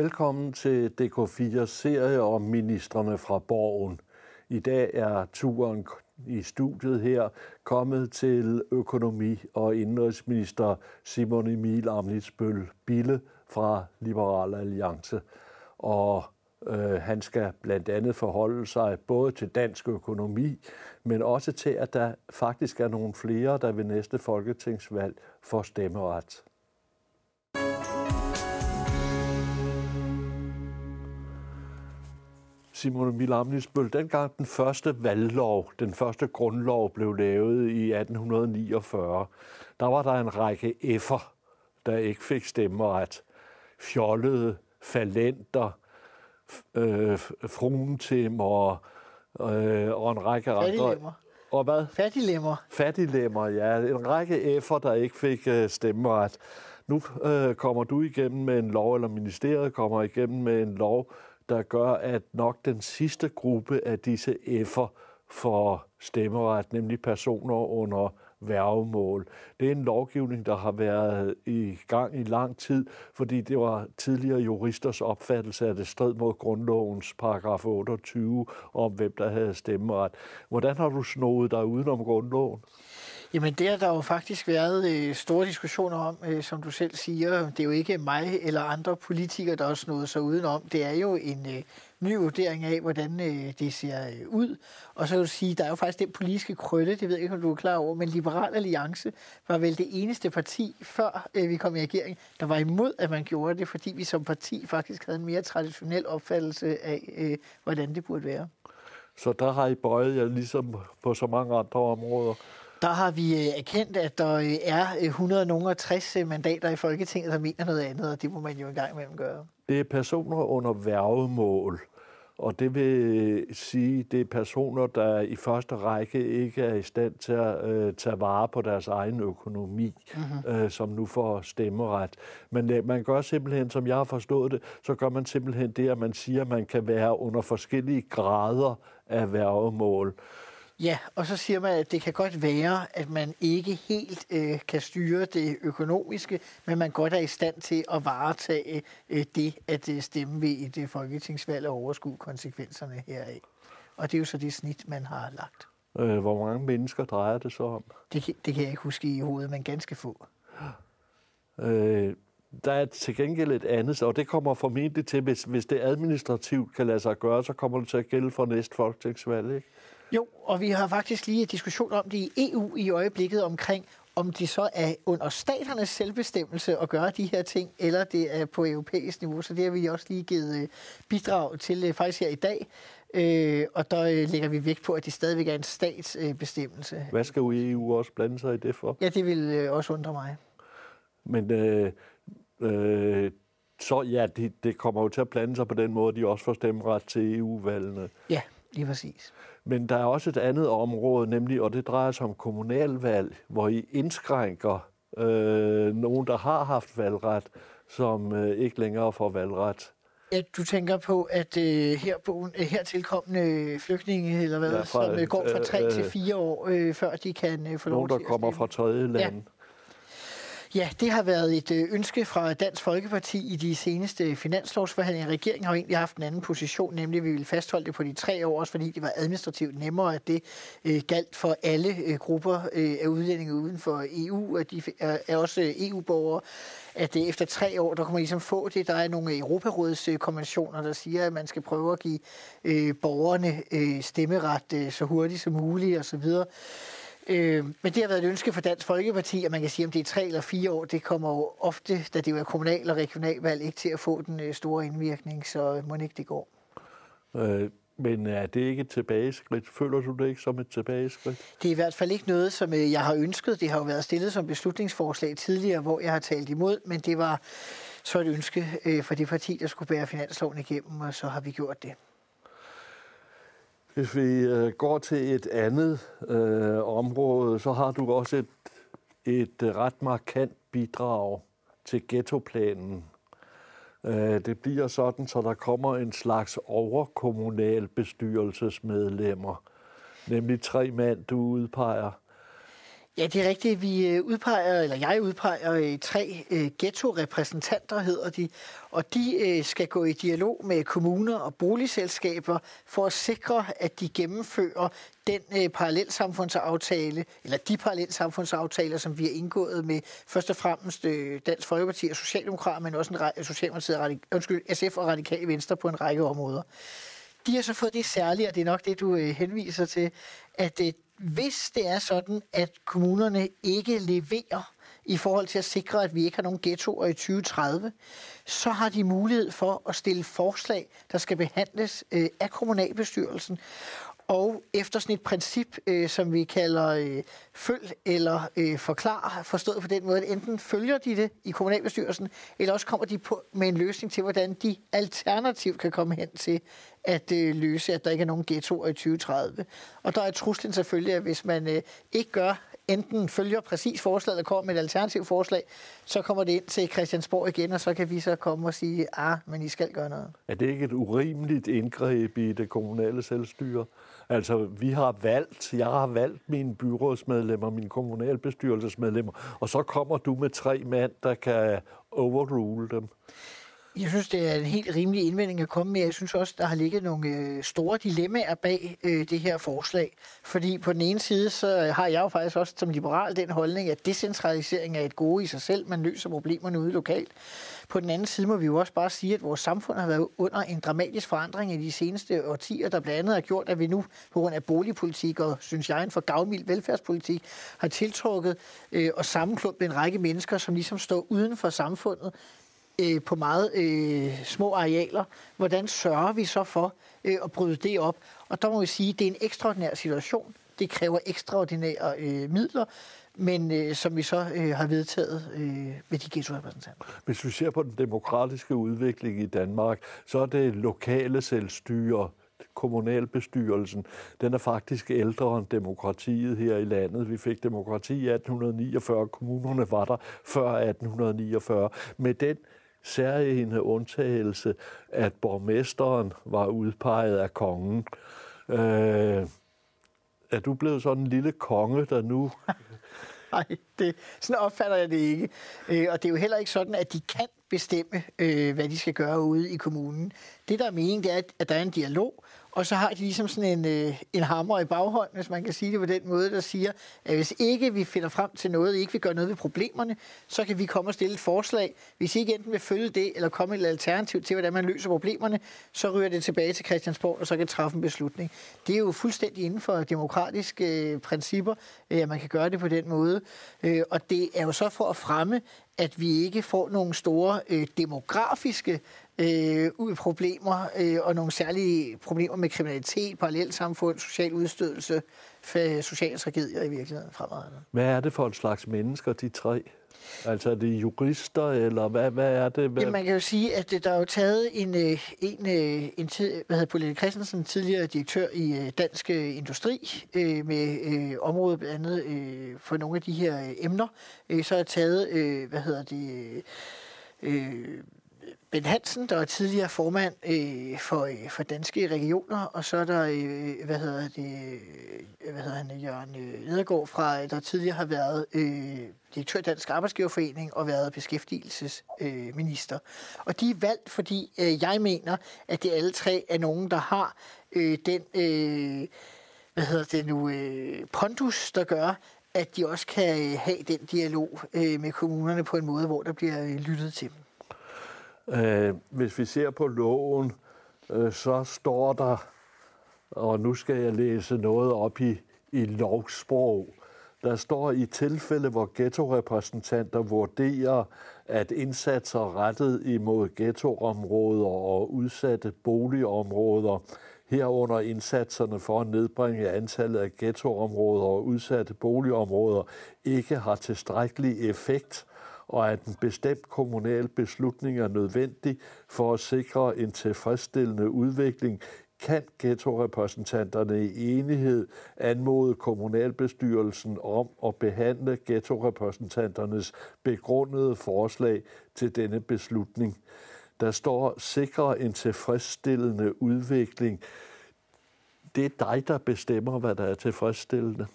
Velkommen til DK4 serie om ministerne fra Borgen. I dag er turen i studiet her kommet til økonomi- og indrigsminister Simon Emil Amnitsbøl Bille fra Liberal Alliance. Og øh, han skal blandt andet forholde sig både til dansk økonomi, men også til, at der faktisk er nogle flere, der ved næste folketingsvalg får stemmeret. Simon Emil Amnisbøl, dengang den første valglov, den første grundlov blev lavet i 1849, der var der en række F'er, der ikke fik stemmeret. Fjollede, falenter, øh, fruentimmer øh, og en række andre. Og hvad? Fattiglemmer. Fattiglemmer, ja. En række F'er, der ikke fik øh, stemmeret. Nu øh, kommer du igennem med en lov, eller ministeriet kommer igennem med en lov, der gør, at nok den sidste gruppe af disse F'er får stemmeret, nemlig personer under værgemål. Det er en lovgivning, der har været i gang i lang tid, fordi det var tidligere juristers opfattelse, at det strid mod grundlovens paragraf 28 om, hvem der havde stemmeret. Hvordan har du snået dig udenom grundloven? Jamen det har der jo faktisk været øh, store diskussioner om, øh, som du selv siger. Det er jo ikke mig eller andre politikere, der også nåede sig udenom. Det er jo en øh, ny vurdering af, hvordan øh, det ser øh, ud. Og så kan du sige, der er jo faktisk den politiske krølle, det ved jeg ikke, om du er klar over, men Liberal Alliance var vel det eneste parti, før øh, vi kom i regering, der var imod, at man gjorde det, fordi vi som parti faktisk havde en mere traditionel opfattelse af, øh, hvordan det burde være. Så der har I bøjet jer ligesom på så mange andre områder? Der har vi øh, erkendt, at der øh, er 160 øh, mandater i Folketinget, der mener noget andet, og det må man jo engang imellem gøre. Det er personer under værgemål, og det vil sige, det er personer, der i første række ikke er i stand til at øh, tage vare på deres egen økonomi, mm-hmm. øh, som nu får stemmeret. Men øh, man gør simpelthen, som jeg har forstået det, så gør man simpelthen det, at man siger, at man kan være under forskellige grader af værgemål. Ja, og så siger man, at det kan godt være, at man ikke helt øh, kan styre det økonomiske, men man godt er i stand til at varetage øh, det at øh, stemme ved et øh, folketingsvalg og overskue konsekvenserne heraf. Og det er jo så det snit, man har lagt. Øh, hvor mange mennesker drejer det så om? Det, det kan jeg ikke huske i hovedet, men ganske få. Øh, der er til gengæld et andet, og det kommer formentlig til, hvis, hvis det administrativt kan lade sig gøre, så kommer det til at gælde for næste folketingsvalg, ikke? Jo, og vi har faktisk lige en diskussion om det i EU i øjeblikket omkring, om det så er under staternes selvbestemmelse at gøre de her ting, eller det er på europæisk niveau. Så det har vi også lige givet øh, bidrag til øh, faktisk her i dag. Øh, og der øh, lægger vi vægt på, at det stadigvæk er en statsbestemmelse. Hvad skal EU også blande sig i det for? Ja, det vil også undre mig. Men øh, øh, så ja, det, det kommer jo til at blande sig på den måde, de også får stemmeret til EU-valgene. Ja, lige præcis. Men der er også et andet område, nemlig, og det drejer sig om kommunalvalg, hvor I indskrænker øh, nogen, der har haft valgret, som øh, ikke længere får valgret. Ja, du tænker på, at øh, her, på, øh, her tilkommende flygtninge, eller hvad, ja, fra, som øh, går fra tre øh, til fire år, øh, før de kan øh, få lov til Nogen, der kommer fra tredje land. Ja. Ja, det har været et øh, ønske fra Dansk Folkeparti i de seneste finanslovsforhandlinger. Regeringen har jo egentlig haft en anden position, nemlig at vi ville fastholde det på de tre år, også fordi det var administrativt nemmere, at det øh, galt for alle øh, grupper øh, af udlændinge uden for EU, at de er, er også øh, EU-borgere at det efter tre år, der kommer man ligesom få det. Der er nogle Europarådets konventioner, der siger, at man skal prøve at give øh, borgerne øh, stemmeret øh, så hurtigt som muligt osv. Øh, men det har været et ønske for Dansk Folkeparti, at man kan sige, om det er tre eller fire år, det kommer jo ofte, da det jo er kommunal- og regionalvalg, ikke til at få den øh, store indvirkning, så må ikke det går. Øh, men er det ikke et tilbageskridt? Føler du det ikke som et tilbageskridt? Det er i hvert fald ikke noget, som øh, jeg har ønsket. Det har jo været stillet som beslutningsforslag tidligere, hvor jeg har talt imod, men det var så et ønske øh, for det parti, der skulle bære finansloven igennem, og så har vi gjort det. Hvis vi øh, går til et andet øh, område, så har du også et, et ret markant bidrag til ghettoplanen. Øh, det bliver sådan, så der kommer en slags overkommunal bestyrelsesmedlemmer, nemlig tre mand, du udpeger. Ja, det er rigtigt. Vi øh, udpeger, eller jeg udpeger øh, tre øh, ghetto-repræsentanter, hedder de, og de skal gå i dialog med kommuner og boligselskaber for at sikre, at de gennemfører den parallelsamfundsaftale, eller de parallelsamfundsaftaler, som vi har indgået med først og fremmest Dansk Folkeparti og Socialdemokrater, men også en Socialdemokratiet, undskyld, SF og Radikale Venstre på en række områder. De har så fået det særlige, og det er nok det, du øh, henviser til, at øh, hvis det er sådan, at kommunerne ikke leverer i forhold til at sikre, at vi ikke har nogen ghettoer i 2030, så har de mulighed for at stille forslag, der skal behandles øh, af kommunalbestyrelsen. Og efter sådan et princip, øh, som vi kalder øh, følg eller øh, forklar, forstået på den måde, at enten følger de det i kommunalbestyrelsen, eller også kommer de på med en løsning til, hvordan de alternativt kan komme hen til at øh, løse, at der ikke er nogen ghettoer i 2030. Og der er truslen selvfølgelig, at hvis man øh, ikke gør enten følger præcis forslaget, eller kommer med et alternativt forslag, så kommer det ind til Christiansborg igen, og så kan vi så komme og sige, ah, men I skal gøre noget. Er det ikke et urimeligt indgreb i det kommunale selvstyre? Altså, vi har valgt, jeg har valgt mine byrådsmedlemmer, mine kommunalbestyrelsesmedlemmer, og så kommer du med tre mand, der kan overrule dem. Jeg synes, det er en helt rimelig indvending at komme med. Jeg synes også, der har ligget nogle øh, store dilemmaer bag øh, det her forslag. Fordi på den ene side, så øh, har jeg jo faktisk også som liberal den holdning, at decentralisering er et gode i sig selv. Man løser problemerne ude lokalt. På den anden side må vi jo også bare sige, at vores samfund har været under en dramatisk forandring i de seneste årtier, der blandt andet har gjort, at vi nu på grund af boligpolitik og, synes jeg, en for gavmild velfærdspolitik, har tiltrukket øh, og sammenklumpet en række mennesker, som ligesom står uden for samfundet, øh, på meget øh, små arealer. Hvordan sørger vi så for øh, at bryde det op? Og der må vi sige, at det er en ekstraordinær situation. Det kræver ekstraordinære øh, midler, men øh, som vi så øh, har vedtaget øh, med de ghetto-repræsentanter. Hvis vi ser på den demokratiske udvikling i Danmark, så er det lokale selvstyre, kommunalbestyrelsen, den er faktisk ældre end demokratiet her i landet. Vi fik demokrati i 1849, kommunerne var der før 1849. Med den særlige undtagelse, at borgmesteren var udpeget af kongen. Øh, er du blevet sådan en lille konge, der nu... Nej, det, sådan opfatter jeg det ikke. Øh, og det er jo heller ikke sådan, at de kan bestemme, øh, hvad de skal gøre ude i kommunen. Det, der er meningen, det er, at der er en dialog, og så har de ligesom sådan en, øh, en hammer i baghånden, hvis man kan sige det på den måde, der siger, at hvis ikke vi finder frem til noget, ikke vi gør noget ved problemerne, så kan vi komme og stille et forslag. Hvis I ikke enten vil følge det, eller komme et alternativ til, hvordan man løser problemerne, så ryger det tilbage til Christiansborg, og så kan træffe en beslutning. Det er jo fuldstændig inden for demokratiske øh, principper, øh, at man kan gøre det på den måde. Øh, og det er jo så for at fremme, at vi ikke får nogle store øh, demografiske øh, problemer øh, og nogle særlige problemer med kriminalitet, parallelsamfund, social udstødelse, sociale tragedier i virkeligheden fremadrettet. Hvad er det for en slags mennesker, de tre? Altså er det jurister, eller hvad, hvad er det? Hvad? Jamen, man kan jo sige, at der er jo taget en, øh, en, øh, en tid, hvad hedder Pauline Christensen, tidligere direktør i øh, Dansk Industri, med øh, området blandt andet øh, for nogle af de her emner. så er taget, øh, hvad hedder det, øh, Ben Hansen, der er tidligere formand øh, for, øh, for danske regioner, og så er der, øh, hvad hedder det, øh, hvad hedder han, Jørgen øh, Nedergaard fra, øh, der tidligere har været øh, direktør i Dansk Arbejdsgiverforening og været beskæftigelsesminister. Øh, og de er valgt, fordi øh, jeg mener, at det alle tre er nogen, der har øh, den, øh, hvad hedder det nu, øh, pondus, der gør, at de også kan øh, have den dialog øh, med kommunerne på en måde, hvor der bliver øh, lyttet til dem. Øh, hvis vi ser på loven, øh, så står der, og nu skal jeg læse noget op i, i lovsprog, der står i tilfælde, hvor ghettorepræsentanter vurderer, at indsatser rettet imod ghettoområder og udsatte boligområder, herunder indsatserne for at nedbringe antallet af ghettoområder og udsatte boligområder, ikke har tilstrækkelig effekt, og at en bestemt kommunal beslutning er nødvendig for at sikre en tilfredsstillende udvikling, kan ghettorepræsentanterne i enighed anmode kommunalbestyrelsen om at behandle ghettorepræsentanternes begrundede forslag til denne beslutning. Der står sikre en tilfredsstillende udvikling. Det er dig, der bestemmer, hvad der er tilfredsstillende.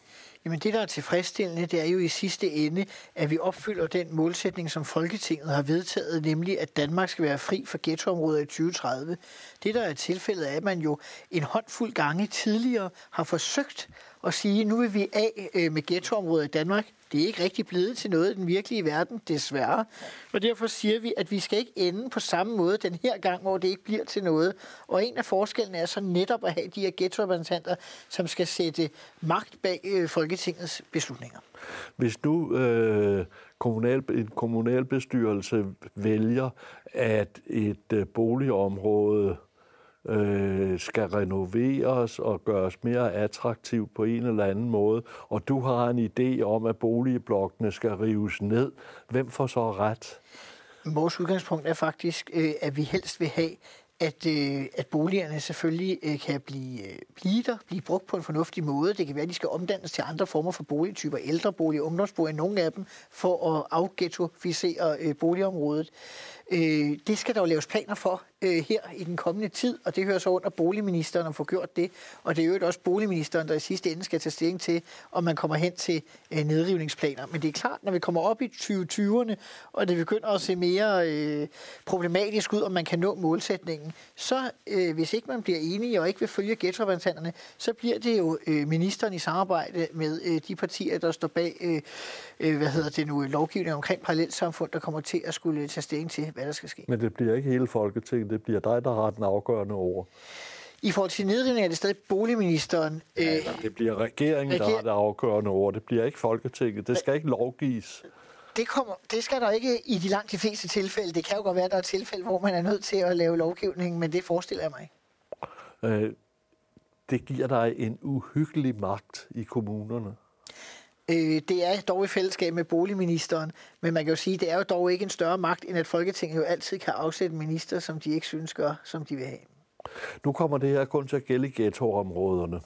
Jamen det, der er tilfredsstillende, det er jo i sidste ende, at vi opfylder den målsætning, som Folketinget har vedtaget, nemlig at Danmark skal være fri for ghettoområder i 2030. Det, der er tilfældet, er, at man jo en håndfuld gange tidligere har forsøgt at sige, nu vil vi af øh, med ghettoområder i Danmark. Det er ikke rigtig blevet til noget i den virkelige verden, desværre. Og derfor siger vi, at vi skal ikke ende på samme måde den her gang, hvor det ikke bliver til noget. Og en af forskellene er så netop at have de her ghettorepræsentanter, som skal sætte magt bag øh, Folketingets beslutninger. Hvis nu øh, kommunal, en kommunalbestyrelse vælger, at et øh, boligområde øh, skal renoveres og gøres mere attraktivt på en eller anden måde, og du har en idé om, at boligblokkene skal rives ned, hvem får så ret? Vores udgangspunkt er faktisk, øh, at vi helst vil have, at, øh, at boligerne selvfølgelig øh, kan blive, øh, blive der, blive brugt på en fornuftig måde. Det kan være, at de skal omdannes til andre former for boligtyper, ældreboliger, ungdomsboliger, nogle af dem, for at afghettoficere øh, boligområdet. Øh, det skal der jo laves planer for øh, her i den kommende tid, og det hører så under boligministeren at få gjort det. Og det er jo også boligministeren, der i sidste ende skal tage stilling til, om man kommer hen til øh, nedrivningsplaner. Men det er klart, når vi kommer op i 2020'erne, og det begynder at se mere øh, problematisk ud, om man kan nå målsætningen, så øh, hvis ikke man bliver enige og ikke vil følge ghettorepræsentanterne, så bliver det jo øh, ministeren i samarbejde med øh, de partier, der står bag øh, øh, hvad hedder det nu, lovgivning omkring parallelsamfund, der kommer til at skulle øh, tage stilling til, hvad der skal ske. Men det bliver ikke hele Folketinget, det bliver dig, der har den afgørende ord. I forhold til nedrivning er det stadig boligministeren. Ja, øh, det bliver regeringen, reger... der har det afgørende ord. Det bliver ikke Folketinget. Det skal ikke lovgives. Det, kommer, det skal der ikke i de langt de fleste tilfælde. Det kan jo godt være, at der er tilfælde, hvor man er nødt til at lave lovgivning, men det forestiller jeg mig øh, det giver dig en uhyggelig magt i kommunerne. Øh, det er dog i fællesskab med boligministeren, men man kan jo sige, at det er jo dog ikke en større magt, end at Folketinget jo altid kan afsætte minister, som de ikke synes gør, som de vil have. Nu kommer det her kun til at gælde ghettoområderne.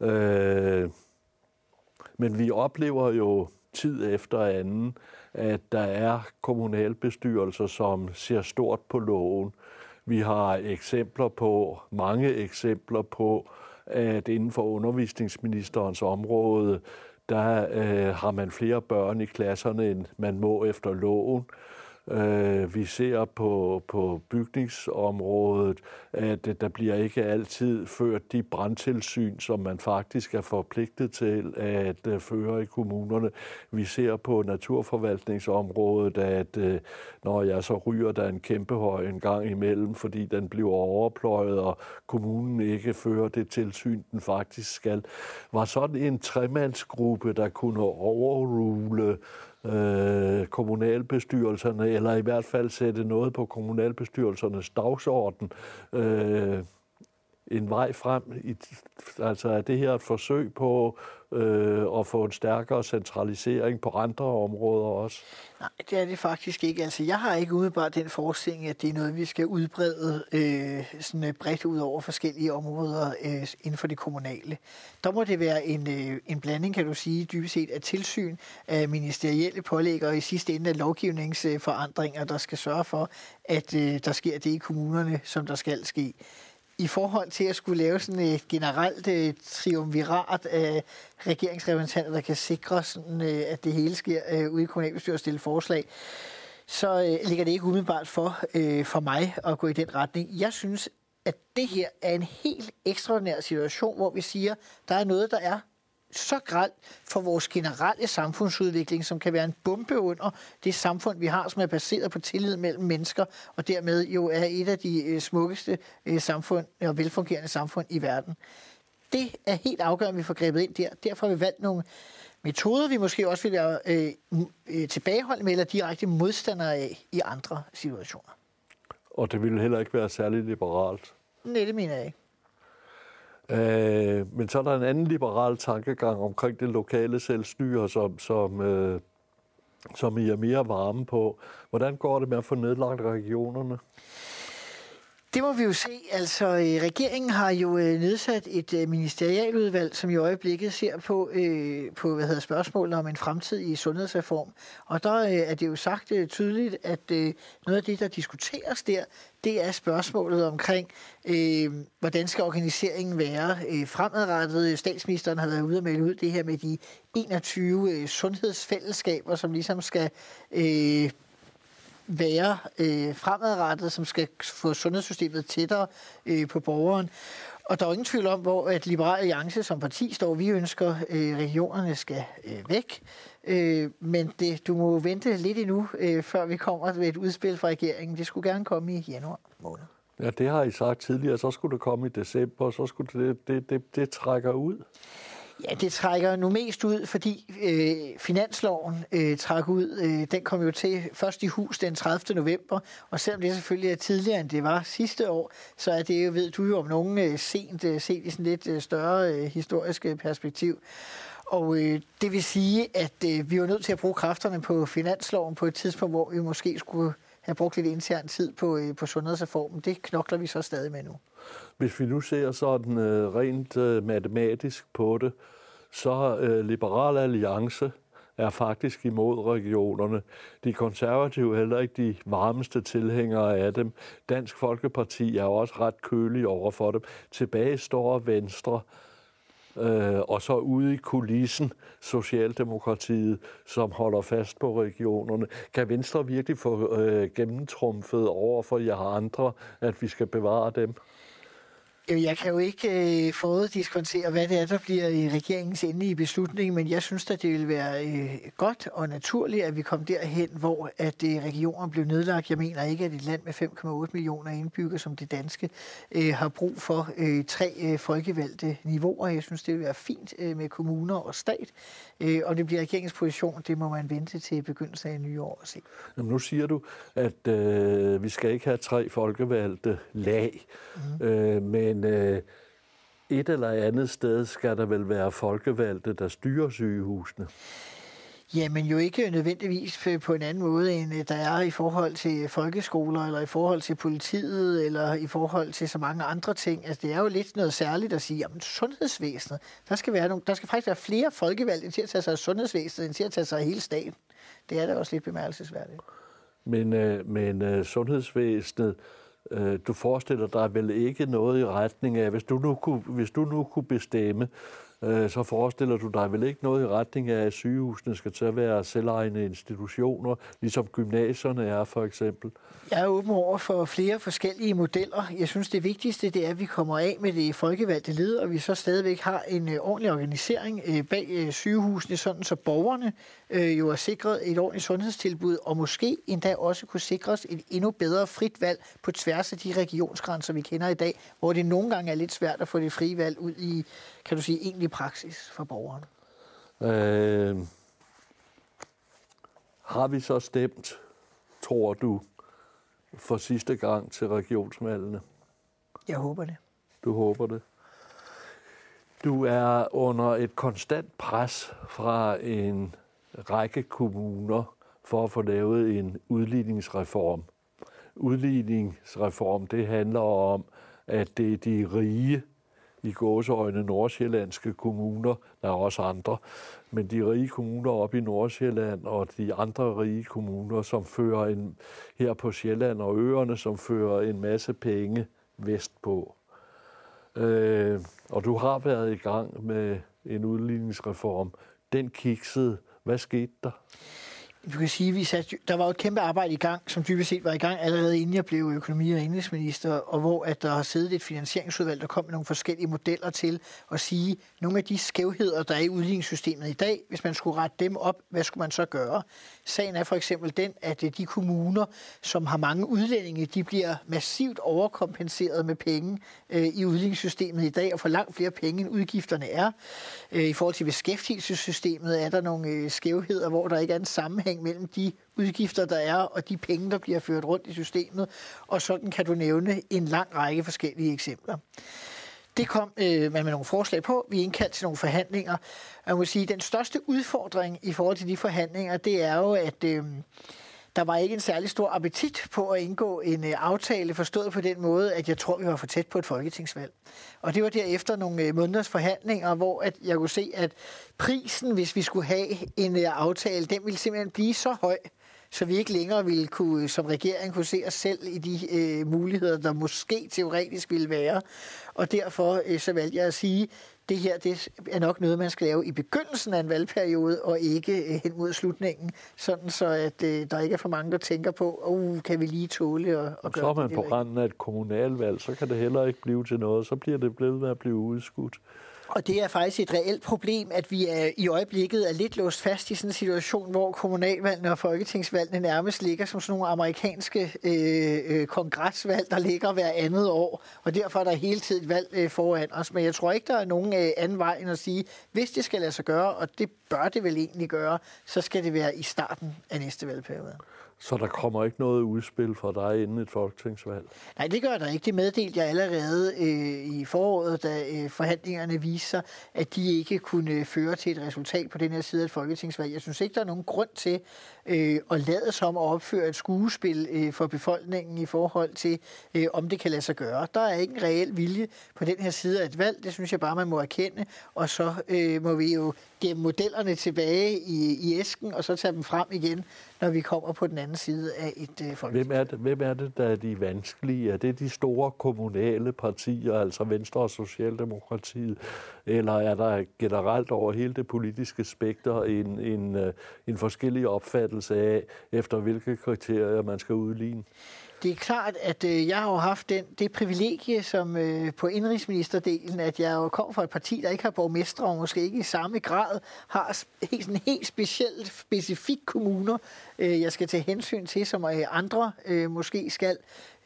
Øh, men vi oplever jo tid efter anden, at der er kommunalbestyrelser, som ser stort på loven. Vi har eksempler på, mange eksempler på, at inden for undervisningsministerens område, der øh, har man flere børn i klasserne, end man må efter loven. Øh, vi ser på, på bygningsområdet, at der bliver ikke altid ført de brandtilsyn, som man faktisk er forpligtet til at uh, føre i kommunerne. Vi ser på naturforvaltningsområdet, at øh, når jeg så ryger der en kæmpe høj en gang imellem, fordi den bliver overpløjet, og kommunen ikke fører det tilsyn, den faktisk skal. Var sådan en tremandsgruppe, der kunne overrule øh, kommunalbestyrelserne, eller i hvert fald sætte noget på kommunalbestyrelsernes dagsorden. Øh, en vej frem. I, altså er det her et forsøg på øh, og få en stærkere centralisering på andre områder også? Nej, det er det faktisk ikke. Altså, jeg har ikke udebart den forestilling, at det er noget, vi skal udbrede øh, sådan øh, bredt ud over forskellige områder øh, inden for det kommunale. Der må det være en, øh, en blanding, kan du sige, dybest set af tilsyn af ministerielle pålæg og i sidste ende af lovgivningsforandringer, der skal sørge for, at øh, der sker det i kommunerne, som der skal ske i forhold til at skulle lave sådan et generelt øh, triumvirat af regeringsrepræsentanter, der kan sikre, sådan, øh, at det hele sker øh, ude i kommunalbestyrelsen stille forslag, så øh, ligger det ikke umiddelbart for, øh, for mig at gå i den retning. Jeg synes, at det her er en helt ekstraordinær situation, hvor vi siger, der er noget, der er så græld for vores generelle samfundsudvikling, som kan være en bombe under det samfund, vi har, som er baseret på tillid mellem mennesker, og dermed jo er et af de øh, smukkeste øh, samfund og velfungerende samfund i verden. Det er helt afgørende, at vi får grebet ind der. Derfor har vi valgt nogle metoder, vi måske også vil være øh, øh, med eller direkte modstandere af i andre situationer. Og det ville heller ikke være særligt liberalt. Nej, det mener jeg ikke. Øh, men så er der en anden liberal tankegang omkring det lokale selvstyre, som, som, øh, som I er mere varme på. Hvordan går det med at få nedlagt regionerne? Det må vi jo se. Altså, øh, regeringen har jo øh, nedsat et øh, ministerialudvalg, som i øjeblikket ser på, øh, på hvad hedder spørgsmålet om en fremtidig sundhedsreform. Og der øh, er det jo sagt øh, tydeligt, at øh, noget af det, der diskuteres der, det er spørgsmålet omkring, øh, hvordan skal organiseringen være øh, fremadrettet. Statsministeren har været ude og melde ud det her med de 21 øh, sundhedsfællesskaber, som ligesom skal... Øh, være øh, fremadrettet, som skal få sundhedssystemet tættere øh, på borgeren. Og der er ingen tvivl om, hvor at Liberal Alliance som parti står. Vi ønsker, at øh, regionerne skal øh, væk. Øh, men det, du må vente lidt endnu, øh, før vi kommer med et udspil fra regeringen. Det skulle gerne komme i januar måned. Ja, det har I sagt tidligere. Så skulle det komme i december, og så skulle det, det, det, det trækker ud. Ja, det trækker nu mest ud, fordi øh, finansloven øh, trækker ud. Øh, den kom jo til først i hus den 30. november, og selvom det selvfølgelig er tidligere, end det var sidste år, så er det jo, ved du jo om nogen, øh, sent øh, set i sådan lidt øh, større øh, historiske perspektiv. Og øh, det vil sige, at øh, vi var nødt til at bruge kræfterne på finansloven på et tidspunkt, hvor vi måske skulle have brugt lidt intern tid på, øh, på sundhedsreformen. Det knokler vi så stadig med nu. Hvis vi nu ser sådan øh, rent øh, matematisk på det, så øh, Liberal Alliance er faktisk imod regionerne. De konservative er heller ikke de varmeste tilhængere af dem. Dansk Folkeparti er også ret kølig over for dem. Tilbage står Venstre, øh, og så ude i kulissen Socialdemokratiet, som holder fast på regionerne. Kan Venstre virkelig få øh, gennemtrumfet over for jer andre, at vi skal bevare dem? Øh, jeg kan jo ikke øh, foruddiskontere, hvad det er, der bliver i regeringens endelige beslutning, men jeg synes at det vil være øh, godt og naturligt, at vi kommer derhen, hvor at øh, regionen blev nedlagt. Jeg mener ikke, at et land med 5,8 millioner indbyggere som det danske øh, har brug for øh, tre øh, folkevalgte niveauer. Jeg synes, det vil være fint øh, med kommuner og stat. Øh, og det bliver regeringens position, det må man vente til begyndelsen af nye år at se. Jamen, nu siger du, at øh, vi skal ikke have tre folkevalgte lag, mm. øh, men øh, et eller andet sted skal der vel være folkevalgte, der styrer sygehusene. Jamen jo ikke nødvendigvis på en anden måde, end øh, der er i forhold til folkeskoler, eller i forhold til politiet, eller i forhold til så mange andre ting. Altså det er jo lidt noget særligt at sige, jamen sundhedsvæsenet, der skal, være nogle, der skal faktisk være flere folkevalgte til at tage sig af sundhedsvæsenet, end til at tage sig af hele staten. Det er da også lidt bemærkelsesværdigt. Men, øh, men øh, sundhedsvæsenet, øh, du forestiller dig vel ikke noget i retning af, hvis du nu kunne, hvis du nu kunne bestemme, Øh, så forestiller du dig vel ikke noget i retning af, at sygehusene skal til at være selvejende institutioner, ligesom gymnasierne er for eksempel? Jeg er åben over for flere forskellige modeller. Jeg synes, det vigtigste det er, at vi kommer af med det folkevalgte led, og vi så stadigvæk har en øh, ordentlig organisering øh, bag sygehusene, sådan så borgerne jo er sikret et ordentligt sundhedstilbud, og måske endda også kunne sikres et endnu bedre frit valg på tværs af de regionsgrænser, vi kender i dag, hvor det nogle gange er lidt svært at få det frie valg ud i, kan du sige, egentlig praksis for borgerne. Øh, har vi så stemt, tror du, for sidste gang til regionsvalgene? Jeg håber det. Du håber det? Du er under et konstant pres fra en række kommuner for at få lavet en udligningsreform. Udligningsreform, det handler om, at det er de rige, i gåseøjne nordsjællandske kommuner, der er også andre, men de rige kommuner op i Nordsjælland og de andre rige kommuner, som fører en, her på Sjælland og øerne, som fører en masse penge vestpå. Øh, og du har været i gang med en udligningsreform. Den kiksede. Hvad skete der? Du kan sige, vi satte, der var et kæmpe arbejde i gang, som dybest set var i gang allerede inden jeg blev økonomi- og indrigsminister, og hvor at der har siddet et finansieringsudvalg, der kom med nogle forskellige modeller til at sige, nogle af de skævheder, der er i udligningssystemet i dag, hvis man skulle rette dem op, hvad skulle man så gøre? Sagen er for eksempel den, at øh, de kommuner, som har mange udlændinge, de bliver massivt overkompenseret med penge øh, i udligningssystemet i dag, og får langt flere penge, end udgifterne er. Øh, I forhold til beskæftigelsessystemet er der nogle øh, skævheder, hvor der ikke er en sammenhæng mellem de udgifter, der er, og de penge, der bliver ført rundt i systemet. Og sådan kan du nævne en lang række forskellige eksempler. Det kom øh, man med nogle forslag på. Vi indkaldte til nogle forhandlinger. Jeg må sige, den største udfordring i forhold til de forhandlinger, det er jo, at øh, der var ikke en særlig stor appetit på at indgå en øh, aftale, forstået på den måde, at jeg tror, vi var for tæt på et folketingsvalg. Og det var derefter nogle øh, måneders forhandlinger, hvor at jeg kunne se, at prisen, hvis vi skulle have en øh, aftale, den ville simpelthen blive så høj, så vi ikke længere ville kunne, som regering kunne se os selv i de øh, muligheder, der måske teoretisk ville være. Og derfor øh, så valgte jeg at sige, det her det er nok noget, man skal lave i begyndelsen af en valgperiode, og ikke øh, hen mod slutningen, sådan så at øh, der ikke er for mange, der tænker på, oh, kan vi lige tåle at, at gøre Så er man det, på randen af et kommunalvalg, så kan det heller ikke blive til noget. Så bliver det blevet med at blive udskudt. Og det er faktisk et reelt problem, at vi er, i øjeblikket er lidt låst fast i sådan en situation, hvor kommunalvalgene og folketingsvalgene nærmest ligger som sådan nogle amerikanske øh, øh, kongresvalg, der ligger hver andet år. Og derfor er der hele tiden valg øh, foran os. Men jeg tror ikke, der er nogen øh, anden vej end at sige, hvis det skal lade sig gøre, og det bør det vel egentlig gøre, så skal det være i starten af næste valgperiode. Så der kommer ikke noget udspil fra dig inden et folketingsvalg? Nej, det gør der ikke. Det meddelte jeg allerede øh, i foråret, da øh, forhandlingerne viste sig, at de ikke kunne øh, føre til et resultat på den her side af et folketingsvalg. Jeg synes ikke, der er nogen grund til øh, at lade som at opføre et skuespil øh, for befolkningen i forhold til, øh, om det kan lade sig gøre. Der er ikke en reel vilje på den her side af et valg. Det synes jeg bare, man må erkende. Og så øh, må vi jo gemme modellerne tilbage i, i æsken, og så tage dem frem igen, når vi kommer på den anden side af et øh, folketing. Hvem er, det, hvem er det, der er de vanskelige? Er det de store kommunale partier, altså Venstre og Socialdemokratiet, eller er der generelt over hele det politiske spekter en, en, øh, en forskellig opfattelse af, efter hvilke kriterier man skal udligne? Det er klart, at øh, jeg har jo haft den, det privilegie som øh, på indrigsministerdelen, at jeg jo kom fra et parti, der ikke har borgmestre, og måske ikke i samme grad har helt, sådan helt specielt, specifik kommuner, øh, jeg skal tage hensyn til, som øh, andre øh, måske skal.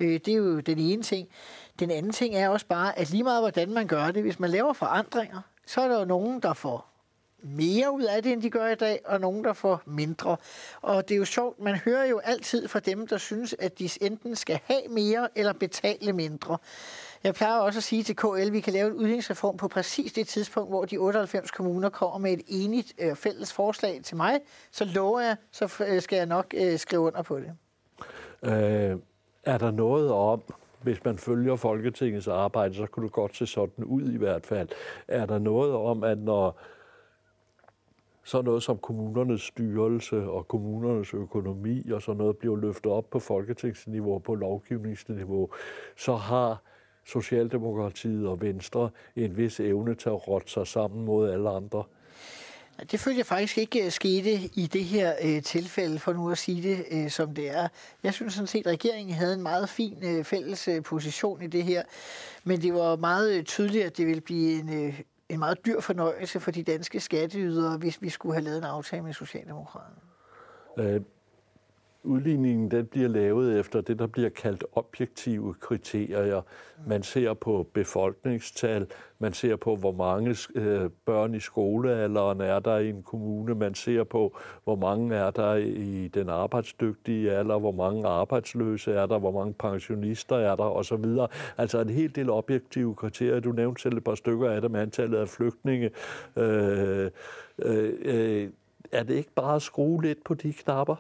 Øh, det er jo den ene ting. Den anden ting er også bare, at lige meget hvordan man gør det, hvis man laver forandringer, så er der jo nogen, der får mere ud af det, end de gør i dag, og nogen, der får mindre. Og det er jo sjovt, man hører jo altid fra dem, der synes, at de enten skal have mere eller betale mindre. Jeg plejer også at sige til KL, at vi kan lave en udligningsreform på præcis det tidspunkt, hvor de 98 kommuner kommer med et enigt øh, fælles forslag til mig. Så lover jeg, så øh, skal jeg nok øh, skrive under på det. Øh, er der noget om, hvis man følger Folketingets arbejde, så kunne det godt se sådan ud i hvert fald. Er der noget om, at når så noget som kommunernes styrelse og kommunernes økonomi og sådan noget bliver løftet op på folketingsniveau, på lovgivningsniveau, så har Socialdemokratiet og Venstre en vis evne til at rotte sig sammen mod alle andre. Det følte jeg faktisk ikke øh, skete i det her øh, tilfælde, for nu at sige det, øh, som det er. Jeg synes sådan set, at regeringen havde en meget fin øh, fælles øh, position i det her, men det var meget øh, tydeligt, at det ville blive en, øh, en meget dyr fornøjelse for de danske skatteydere, hvis vi skulle have lavet en aftale med Socialdemokraterne. Øh, udligningen den bliver lavet efter det, der bliver kaldt objektive kriterier. Man ser på befolkningstal, man ser på, hvor mange øh, børn i skolealderen er der i en kommune, man ser på, hvor mange er der i den arbejdsdygtige alder, hvor mange arbejdsløse er der, hvor mange pensionister er der osv. Altså en hel del objektive kriterier. Du nævnte selv et par stykker af dem, antallet af flygtninge. Øh, øh, øh, er det ikke bare at skrue lidt på de knapper?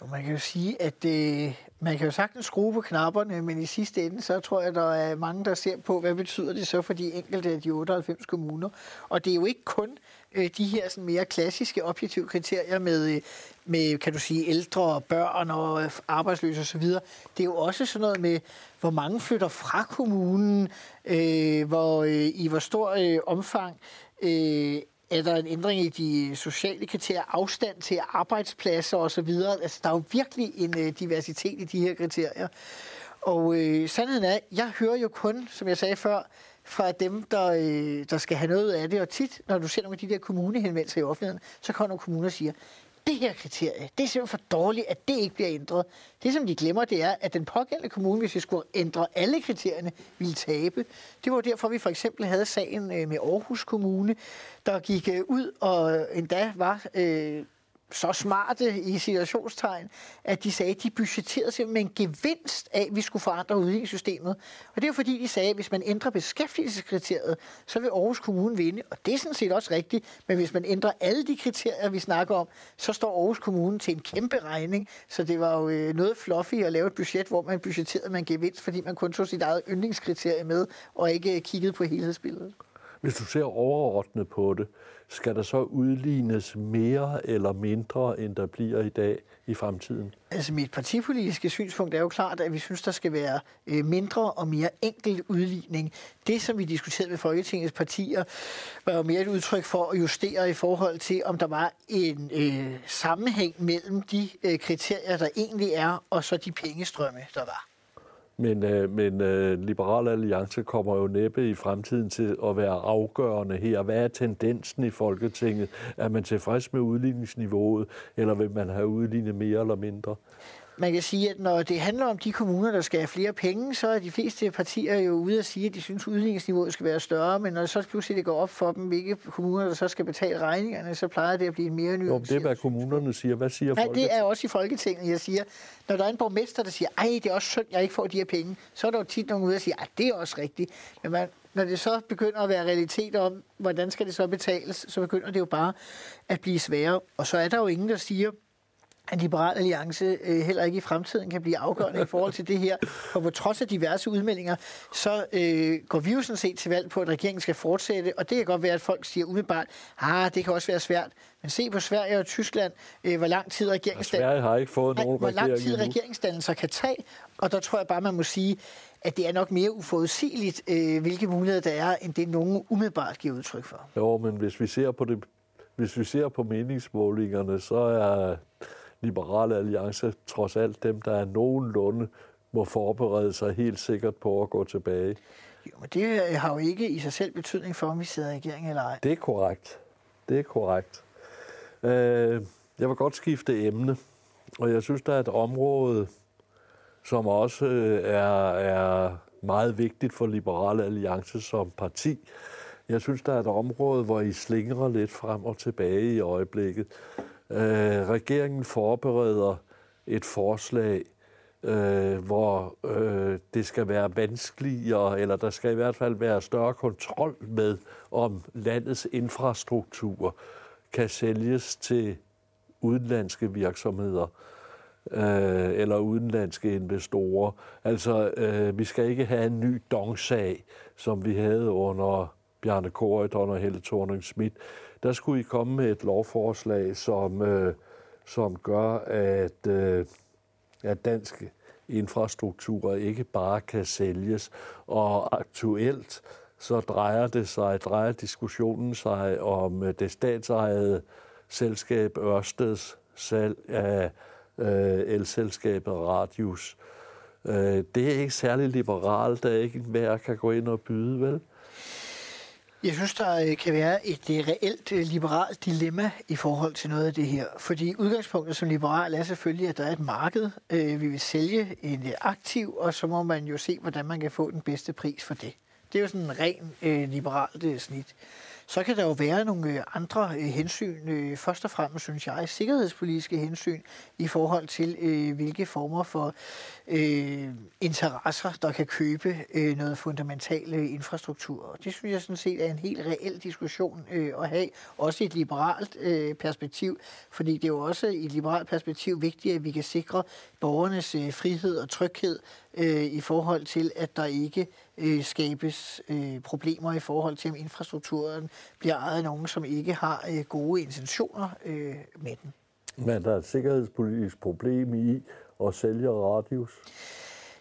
Jo, man kan jo sige, at øh, man kan jo sagtens skrue på knapperne, men i sidste ende, så tror jeg, der er mange, der ser på, hvad betyder det så for de enkelte af de 98 kommuner. Og det er jo ikke kun øh, de her sådan mere klassiske objektive kriterier med, øh, med, kan du sige, ældre, og børn og øh, arbejdsløse osv. Det er jo også sådan noget med, hvor mange flytter fra kommunen, øh, hvor, øh, i hvor stor øh, omfang øh, er der en ændring i de sociale kriterier, afstand til arbejdspladser osv. Altså, der er jo virkelig en øh, diversitet i de her kriterier. Og øh, sandheden er, jeg hører jo kun, som jeg sagde før, fra dem, der, øh, der skal have noget af det. Og tit, når du ser nogle af de der kommunehenvendelser i offentligheden, så kommer nogle kommuner og siger, det her kriterie, det er simpelthen for dårligt, at det ikke bliver ændret. Det, som de glemmer, det er, at den pågældende kommune, hvis vi skulle ændre alle kriterierne, ville tabe. Det var derfor, vi for eksempel havde sagen øh, med Aarhus Kommune, der gik øh, ud og endda var... Øh, så smarte i situationstegn, at de sagde, at de budgetterede simpelthen en gevinst af, at vi skulle forandre udligningssystemet. Og det er fordi, de sagde, at hvis man ændrer beskæftigelseskriteriet, så vil Aarhus Kommune vinde. Og det er sådan set også rigtigt. Men hvis man ændrer alle de kriterier, vi snakker om, så står Aarhus Kommune til en kæmpe regning. Så det var jo øh, noget fluffy at lave et budget, hvor man budgetterede med en gevinst, fordi man kun tog sit eget yndlingskriterie med, og ikke øh, kiggede på helhedsbilledet. Hvis du ser overordnet på det, skal der så udlignes mere eller mindre, end der bliver i dag i fremtiden? Altså mit partipolitiske synspunkt er jo klart, at vi synes, der skal være øh, mindre og mere enkel udligning. Det, som vi diskuterede med Folketingets partier, var jo mere et udtryk for at justere i forhold til, om der var en øh, sammenhæng mellem de øh, kriterier, der egentlig er, og så de pengestrømme, der var. Men, øh, men øh, Liberal Alliance kommer jo næppe i fremtiden til at være afgørende her. Hvad er tendensen i Folketinget? Er man tilfreds med udligningsniveauet, eller vil man have udlignet mere eller mindre? Man kan sige, at når det handler om de kommuner, der skal have flere penge, så er de fleste partier jo ude at sige, at de synes, at udligningsniveauet skal være større, men når det så pludselig det går op for dem, hvilke kommuner, der så skal betale regningerne, så plejer det at blive mere ny. det er, hvad kommunerne siger. Hvad siger Nej, det er også i Folketinget, jeg siger. Når der er en borgmester, der siger, ej, det er også synd, jeg ikke får de her penge, så er der jo tit nogen ude og siger, at det er også rigtigt. Men man, når det så begynder at være realitet om, hvordan skal det så betales, så begynder det jo bare at blive sværere. Og så er der jo ingen, der siger, at Liberal Alliance øh, heller ikke i fremtiden kan blive afgørende i forhold til det her. For på trods af diverse udmeldinger, så øh, går vi jo sådan set til valg på, at regeringen skal fortsætte. Og det kan godt være, at folk siger umiddelbart, ah, det kan også være svært. Men se på Sverige og Tyskland, øh, hvor lang tid regeringsdannelser... Sverige har ikke fået nogen Hvor lang tid regeringsdannelser kan tage. Og der tror jeg bare, man må sige, at det er nok mere uforudsigeligt, øh, hvilke muligheder der er, end det nogen umiddelbart giver udtryk for. Jo, men hvis vi ser på det hvis vi ser på meningsmålingerne, så er Liberale Alliance trods alt dem, der er nogenlunde må forberede sig helt sikkert på at gå tilbage. Jo, men det har jo ikke i sig selv betydning for, om vi sidder i regering eller ej. Det er korrekt. Det er korrekt. Øh, jeg vil godt skifte emne, og jeg synes, der er et område, som også øh, er, er meget vigtigt for Liberale Alliance som parti. Jeg synes, der er et område, hvor I slingrer lidt frem og tilbage i øjeblikket. Øh, regeringen forbereder et forslag, øh, hvor øh, det skal være vanskeligere, eller der skal i hvert fald være større kontrol med, om landets infrastruktur kan sælges til udenlandske virksomheder øh, eller udenlandske investorer. Altså, øh, vi skal ikke have en ny dongsag, som vi havde under Bjarne Korydon og Helle thorning Schmidt der skulle I komme med et lovforslag, som, øh, som gør, at, øh, at dansk infrastruktur ikke bare kan sælges. Og aktuelt så drejer det sig, drejer diskussionen sig om øh, det statsejede selskab Ørsteds salg af øh, elselskabet Radius. Øh, det er ikke særlig liberalt, der ikke hver kan gå ind og byde, vel? Jeg synes, der øh, kan være et øh, reelt øh, liberalt dilemma i forhold til noget af det her. Fordi udgangspunktet som liberal er selvfølgelig, at der er et marked. Vi vil sælge en aktiv, og så må man jo se, hvordan man kan få den bedste pris for det. Det er jo sådan en ren liberalt snit. Så kan der jo være nogle øh, andre øh, hensyn, øh, først og fremmest synes jeg, sikkerhedspolitiske hensyn i forhold til, hvilke former for øh, interesser, der kan købe øh, noget fundamental infrastruktur. Og det synes jeg sådan set er en helt reel diskussion øh, at have, også i et liberalt øh, perspektiv, fordi det er jo også i et liberalt perspektiv vigtigt, at vi kan sikre borgernes øh, frihed og tryghed øh, i forhold til, at der ikke øh, skabes øh, problemer i forhold til, om infrastrukturen bliver ejet af nogen, som ikke har øh, gode intentioner øh, med den. Men der er et sikkerhedspolitisk problem i at sælge radius?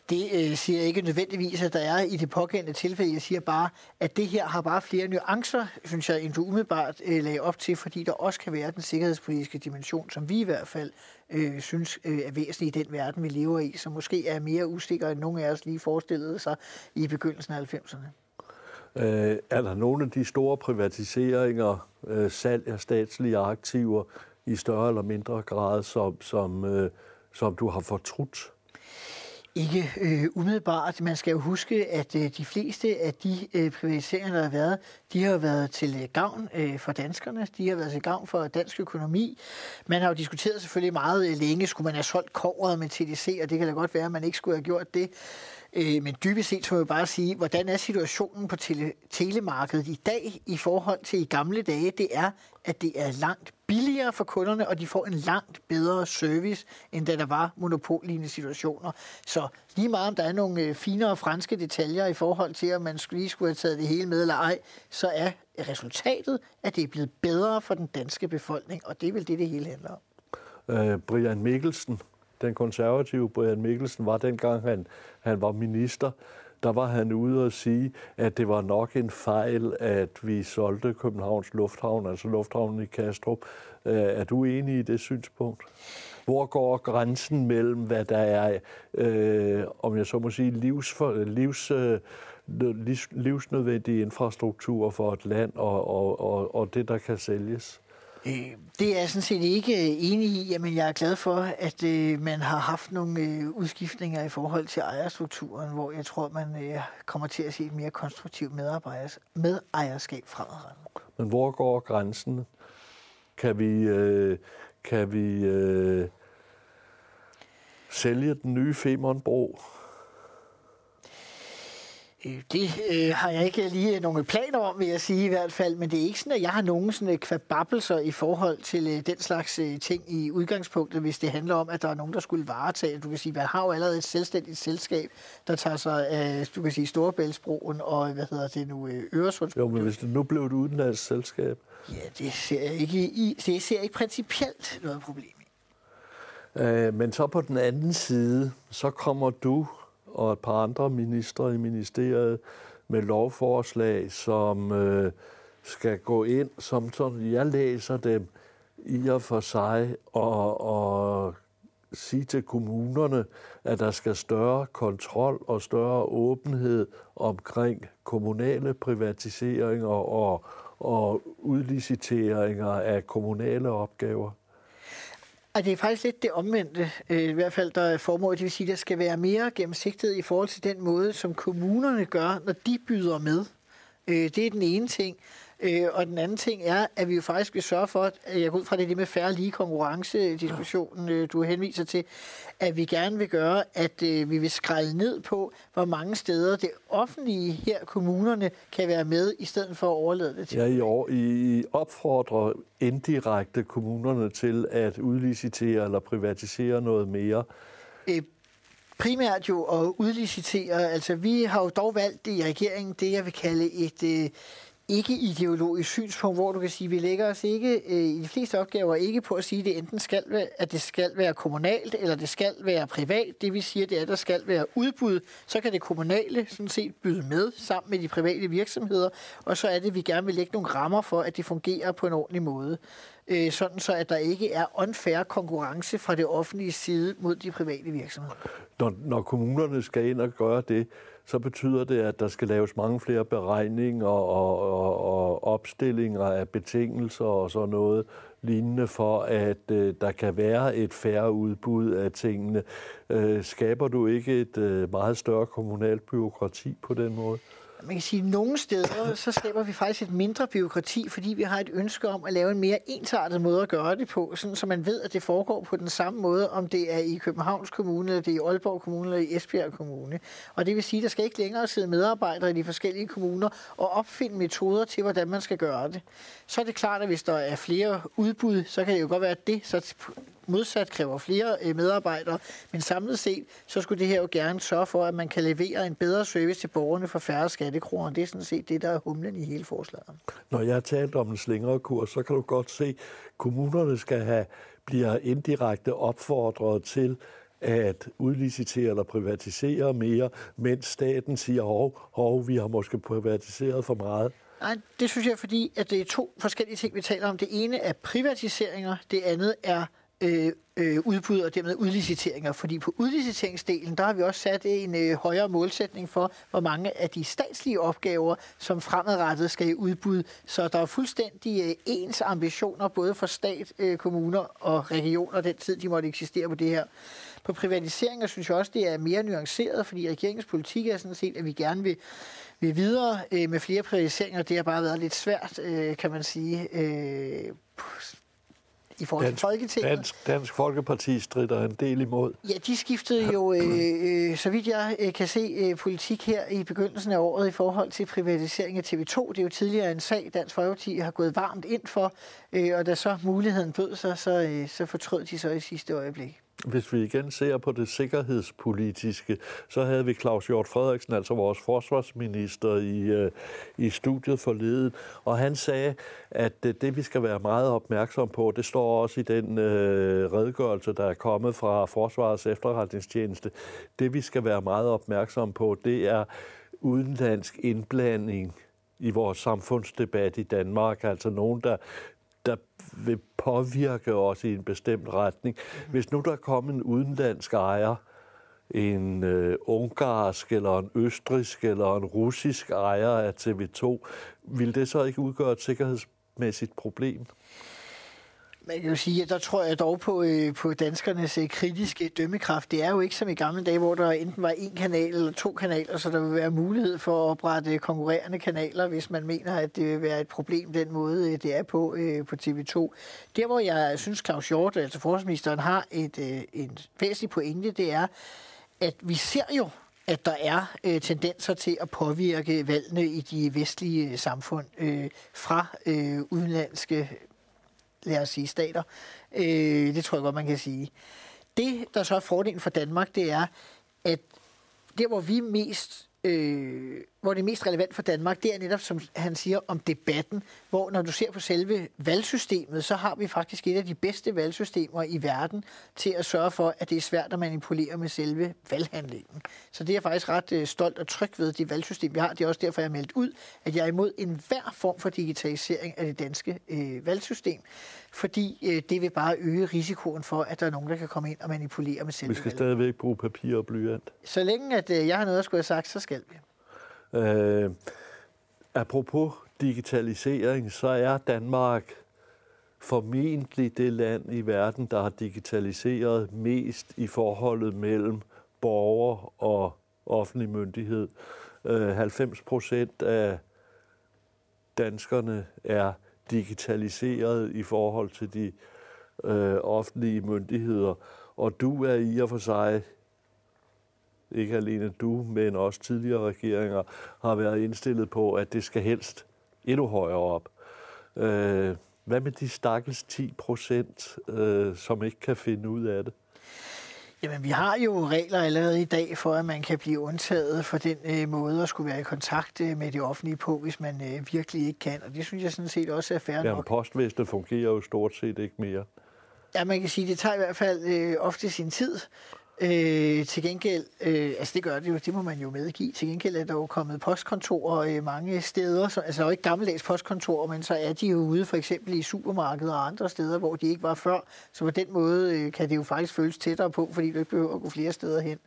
Det øh, siger jeg ikke nødvendigvis, at der er i det pågældende tilfælde. Jeg siger bare, at det her har bare flere nuancer, synes jeg, end du umiddelbart øh, lagde op til, fordi der også kan være den sikkerhedspolitiske dimension, som vi i hvert fald øh, synes øh, er væsentlig i den verden, vi lever i, som måske er mere usikker, end nogen af os lige forestillede sig i begyndelsen af 90'erne. Øh, er der nogle af de store privatiseringer, øh, salg af statslige aktiver i større eller mindre grad, som, som, øh, som du har fortrudt? Ikke øh, umiddelbart. Man skal jo huske, at øh, de fleste af de øh, privatiseringer, der har været, de har været til øh, gavn øh, for danskerne. De har været til gavn for dansk økonomi. Man har jo diskuteret selvfølgelig meget øh, længe, skulle man have solgt kovret med TDC, og det kan da godt være, at man ikke skulle have gjort det. Øh, men dybest set så må jeg bare sige, hvordan er situationen på tele- telemarkedet i dag i forhold til i gamle dage? Det er, at det er langt billigere for kunderne, og de får en langt bedre service, end da der var monopollignende situationer. Så lige meget om der er nogle øh, finere franske detaljer i forhold til, om man lige skulle have taget det hele med eller ej, så er resultatet, at det er blevet bedre for den danske befolkning, og det er vel det, det hele handler om. Øh, Brian Mikkelsen, den konservative Brian Mikkelsen, var dengang han, han var minister, der var han ude og sige, at det var nok en fejl, at vi solgte Københavns Lufthavn, altså lufthavnen i Kastrup. Øh, er du enig i det synspunkt? Hvor går grænsen mellem, hvad der er, øh, om jeg så må sige, livs, livs, øh, livs, livsnødvendig infrastruktur for et land og, og, og, og det, der kan sælges? Øh, det er jeg sådan set ikke øh, enig i, men jeg er glad for, at øh, man har haft nogle øh, udskiftninger i forhold til ejerstrukturen, hvor jeg tror, man øh, kommer til at se et mere konstruktivt medejerskab fremadrettet. Men hvor går grænsen? Kan vi, øh, kan vi øh, sælge den nye Femernbro? Øh, det øh, har jeg ikke lige nogen planer om, vil jeg sige i hvert fald, men det er ikke sådan, at jeg har nogen sådan kvababbelser i forhold til øh, den slags øh, ting i udgangspunktet, hvis det handler om, at der er nogen, der skulle varetage. Du kan sige, man har jo allerede et selvstændigt selskab, der tager sig af, du kan sige, Storebæltsbroen og, hvad hedder det nu, øh, Øresundsbroen. Jo, men hvis det nu blev et udenlandsk selskab? Ja, det ser jeg ikke, i, det ser jeg ikke principielt noget problem i. Øh, men så på den anden side, så kommer du og et par andre ministre i ministeriet med lovforslag, som øh, skal gå ind, som sådan, jeg læser dem i og for sig, og, og sige til kommunerne, at der skal større kontrol og større åbenhed omkring kommunale privatiseringer og, og udliciteringer af kommunale opgaver. Og det er faktisk lidt det omvendte, øh, i hvert fald der er formålet. Det vil sige, at der skal være mere gennemsigtighed i forhold til den måde, som kommunerne gør, når de byder med. Øh, det er den ene ting. Øh, og den anden ting er, at vi jo faktisk vil sørge for, at jeg går ud fra det, det med færre lige konkurrence-diskussionen, øh, du henviser til, at vi gerne vil gøre, at øh, vi vil skrælle ned på, hvor mange steder det offentlige her, kommunerne, kan være med, i stedet for at overlade det til. Ja, i, år, I opfordrer indirekte kommunerne til at udlicitere eller privatisere noget mere. Øh, primært jo at udlicitere. Altså, vi har jo dog valgt i regeringen det, jeg vil kalde et... Øh, ikke-ideologisk synspunkt, hvor du kan sige, at vi lægger os ikke øh, i de fleste opgaver ikke på at sige, at det enten skal være, at det skal være kommunalt, eller det skal være privat. Det vi siger, det er, at der skal være udbud. Så kan det kommunale sådan set byde med sammen med de private virksomheder, og så er det, at vi gerne vil lægge nogle rammer for, at det fungerer på en ordentlig måde. Øh, sådan så, at der ikke er unfair konkurrence fra det offentlige side mod de private virksomheder. Når, når kommunerne skal ind og gøre det, så betyder det, at der skal laves mange flere beregninger og, og, og opstillinger af betingelser og sådan noget lignende for, at øh, der kan være et færre udbud af tingene. Øh, skaber du ikke et øh, meget større kommunalt byråkrati på den måde? Man kan sige, at nogle steder, så skaber vi faktisk et mindre byråkrati, fordi vi har et ønske om at lave en mere ensartet måde at gøre det på, sådan så man ved, at det foregår på den samme måde, om det er i Københavns Kommune, eller det er i Aalborg Kommune, eller i Esbjerg Kommune. Og det vil sige, at der skal ikke længere sidde medarbejdere i de forskellige kommuner og opfinde metoder til, hvordan man skal gøre det. Så er det klart, at hvis der er flere udbud, så kan det jo godt være, at det så modsat kræver flere øh, medarbejdere, men samlet set, så skulle det her jo gerne sørge for, at man kan levere en bedre service til borgerne for færre skattekroner. Det er sådan set det, der er humlen i hele forslaget. Når jeg har talt om en slængere kurs, så kan du godt se, at kommunerne skal have, bliver indirekte opfordret til at udlicitere eller privatisere mere, mens staten siger, hov, hov, vi har måske privatiseret for meget. Nej, det synes jeg, fordi at det er to forskellige ting, vi taler om. Det ene er privatiseringer, det andet er øh, øh, udbud og dermed udliciteringer. Fordi på udliciteringsdelen, der har vi også sat en øh, højere målsætning for, hvor mange af de statslige opgaver, som fremadrettet skal i udbud. Så der er fuldstændig øh, ens ambitioner, både for stat, øh, kommuner og regioner, den tid de måtte eksistere på det her. På privatiseringer synes jeg også, det er mere nuanceret, fordi regeringens politik er sådan set, at vi gerne vil, vil videre øh, med flere privatiseringer. Det har bare været lidt svært, øh, kan man sige, øh, i forhold dansk, til Folketinget. Dansk, dansk Folkeparti strider en del imod. Ja, de skiftede jo, øh, øh, så vidt jeg øh, kan se, øh, politik her i begyndelsen af året i forhold til privatisering af TV2. Det er jo tidligere en sag, Dansk Folkeparti har gået varmt ind for, øh, og da så muligheden bød sig, så, øh, så fortrød de så i sidste øjeblik. Hvis vi igen ser på det sikkerhedspolitiske, så havde vi Claus Hjort Frederiksen, altså vores forsvarsminister, i, øh, i studiet forleden, og han sagde, at øh, det vi skal være meget opmærksom på, det står også i den øh, redegørelse, der er kommet fra Forsvarets efterretningstjeneste, det vi skal være meget opmærksom på, det er udenlandsk indblanding i vores samfundsdebat i Danmark, altså nogen, der der vil påvirke os i en bestemt retning. Hvis nu der kommer en udenlandsk ejer, en øh, ungarsk eller en østrisk eller en russisk ejer af TV2, vil det så ikke udgøre et sikkerhedsmæssigt problem? Man kan jo sige, at der tror jeg dog på, øh, på danskernes øh, kritiske dømmekraft. Det er jo ikke som i gamle dage, hvor der enten var en kanal eller to kanaler, så der vil være mulighed for at oprette øh, konkurrerende kanaler, hvis man mener, at det vil være et problem den måde, øh, det er på øh, på TV2. Der, hvor jeg synes, Claus Hjort, altså forsvarsministeren, har et, øh, en væsentlig pointe, det er, at vi ser jo, at der er øh, tendenser til at påvirke valgene i de vestlige samfund øh, fra øh, udenlandske lad os sige, stater. Øh, det tror jeg godt, man kan sige. Det, der så er fordelen for Danmark, det er, at der, hvor vi mest øh, hvor det er mest relevant for Danmark, det er netop, som han siger, om debatten, hvor når du ser på selve valgsystemet, så har vi faktisk et af de bedste valgsystemer i verden til at sørge for, at det er svært at manipulere med selve valghandlingen. Så det er jeg faktisk ret øh, stolt og tryg ved, det valgsystem, vi har. Det er også derfor, jeg har meldt ud, at jeg er imod enhver form for digitalisering af det danske øh, valgsystem, fordi øh, det vil bare øge risikoen for, at der er nogen, der kan komme ind og manipulere med selve Vi skal valget. stadigvæk bruge papir og blyant. Så længe at øh, jeg har noget at skulle have sagt, så skal vi. Øh, apropos digitalisering, så er Danmark formentlig det land i verden, der har digitaliseret mest i forholdet mellem borger og offentlig myndighed. Øh, 90 procent af danskerne er digitaliseret i forhold til de øh, offentlige myndigheder. Og du er i og for sig ikke alene du, men også tidligere regeringer, har været indstillet på, at det skal helst endnu højere op. Øh, hvad med de stakkels 10 procent, øh, som ikke kan finde ud af det? Jamen, vi har jo regler allerede i dag for, at man kan blive undtaget for den øh, måde at skulle være i kontakt øh, med det offentlige på, hvis man øh, virkelig ikke kan. Og det synes jeg sådan set også er fair Jamen, nok. postvæsenet fungerer jo stort set ikke mere. Ja, man kan sige, at det tager i hvert fald øh, ofte sin tid. Øh, til gengæld, øh, altså det gør det jo, det må man jo medgive. Til gengæld er der jo kommet postkontorer øh, mange steder, så, altså ikke gammeldags postkontorer, men så er de jo ude for eksempel i supermarkeder og andre steder, hvor de ikke var før. Så på den måde øh, kan det jo faktisk føles tættere på, fordi du ikke behøver at gå flere steder hen.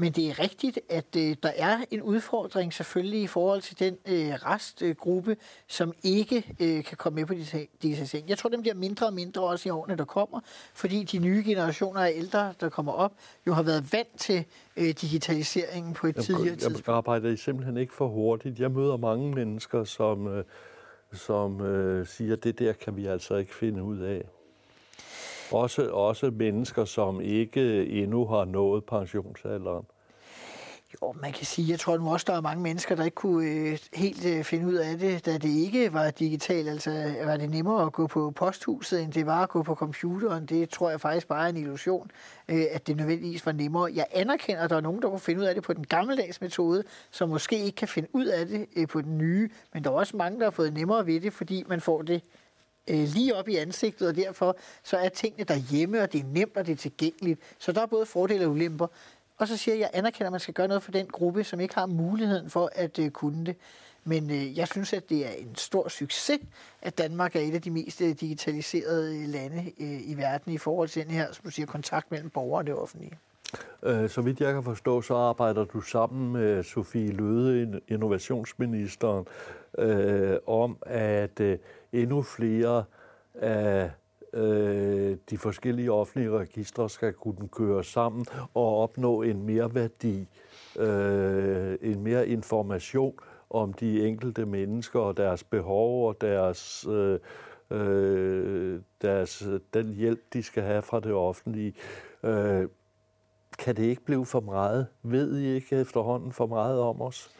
Men det er rigtigt, at øh, der er en udfordring selvfølgelig i forhold til den øh, restgruppe, som ikke øh, kan komme med på disse ting. Jeg tror, den bliver mindre og mindre også i årene, der kommer, fordi de nye generationer af ældre, der kommer op, jo har været vant til øh, digitaliseringen på et jeg, tidligere tidspunkt. Jeg arbejder simpelthen ikke for hurtigt. Jeg møder mange mennesker, som, øh, som øh, siger, at det der kan vi altså ikke finde ud af. Også, også mennesker, som ikke endnu har nået pensionsalderen. Jo, man kan sige, jeg tror nu også, der er mange mennesker, der ikke kunne øh, helt øh, finde ud af det, da det ikke var digitalt. Altså, var det nemmere at gå på posthuset, end det var at gå på computeren? Det tror jeg faktisk bare er en illusion, øh, at det nødvendigvis var nemmere. Jeg anerkender, at der er nogen, der kunne finde ud af det på den gammeldags metode, som måske ikke kan finde ud af det øh, på den nye. Men der er også mange, der har fået nemmere ved det, fordi man får det øh, lige op i ansigtet, og derfor så er tingene derhjemme, og det er nemt, og det er tilgængeligt. Så der er både fordele og ulemper. Og så siger jeg, at jeg anerkender, at man skal gøre noget for den gruppe, som ikke har muligheden for at øh, kunne det. Men øh, jeg synes, at det er en stor succes, at Danmark er et af de mest øh, digitaliserede øh, lande øh, i verden i forhold til den her, som du siger, kontakt mellem borgere og det offentlige. Øh, så vidt jeg kan forstå, så arbejder du sammen med Sofie Løde, innovationsministeren, øh, om at øh, endnu flere af øh, de forskellige offentlige registre skal kunne køre sammen og opnå en mere værdi, øh, en mere information om de enkelte mennesker og deres behov og deres, øh, øh, deres, den hjælp, de skal have fra det offentlige. Øh, kan det ikke blive for meget? Ved I ikke efterhånden for meget om os?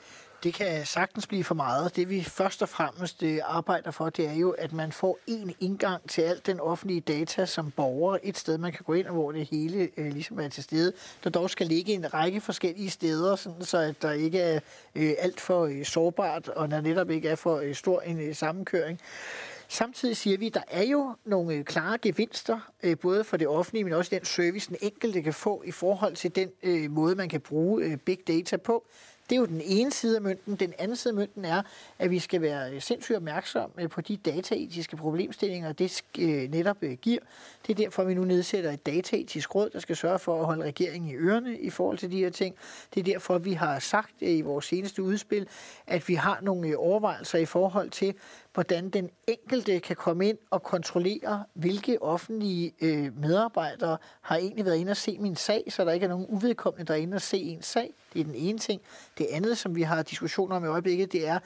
Det kan sagtens blive for meget. Det vi først og fremmest øh, arbejder for, det er jo, at man får en indgang til alt den offentlige data som borger. Et sted, man kan gå ind, hvor det hele øh, ligesom er til stede. Der dog skal ligge en række forskellige steder, sådan så at der ikke er øh, alt for øh, sårbart, og der netop ikke er for øh, stor en øh, sammenkøring. Samtidig siger vi, at der er jo nogle øh, klare gevinster, øh, både for det offentlige, men også den service, den enkelte kan få i forhold til den måde, man kan bruge big data på. Det er jo den ene side af mønten. Den anden side af mønten er, at vi skal være øh, sindssygt opmærksomme øh, på de dataetiske problemstillinger, det øh, netop giver. Det er derfor, vi nu nedsætter et dataetisk råd, der skal sørge for at holde regeringen i ørerne i forhold til de her ting. Det er derfor, vi har sagt i vores seneste udspil, at vi har nogle overvejelser i forhold til, hvordan den enkelte kan komme ind og kontrollere, hvilke offentlige øh, medarbejdere har egentlig været inde og se min sag, så der ikke er nogen uvedkommende, der er inde og se en sag. Det er den ene ting. Det andet, som vi har diskussioner om i øjeblikket, det er,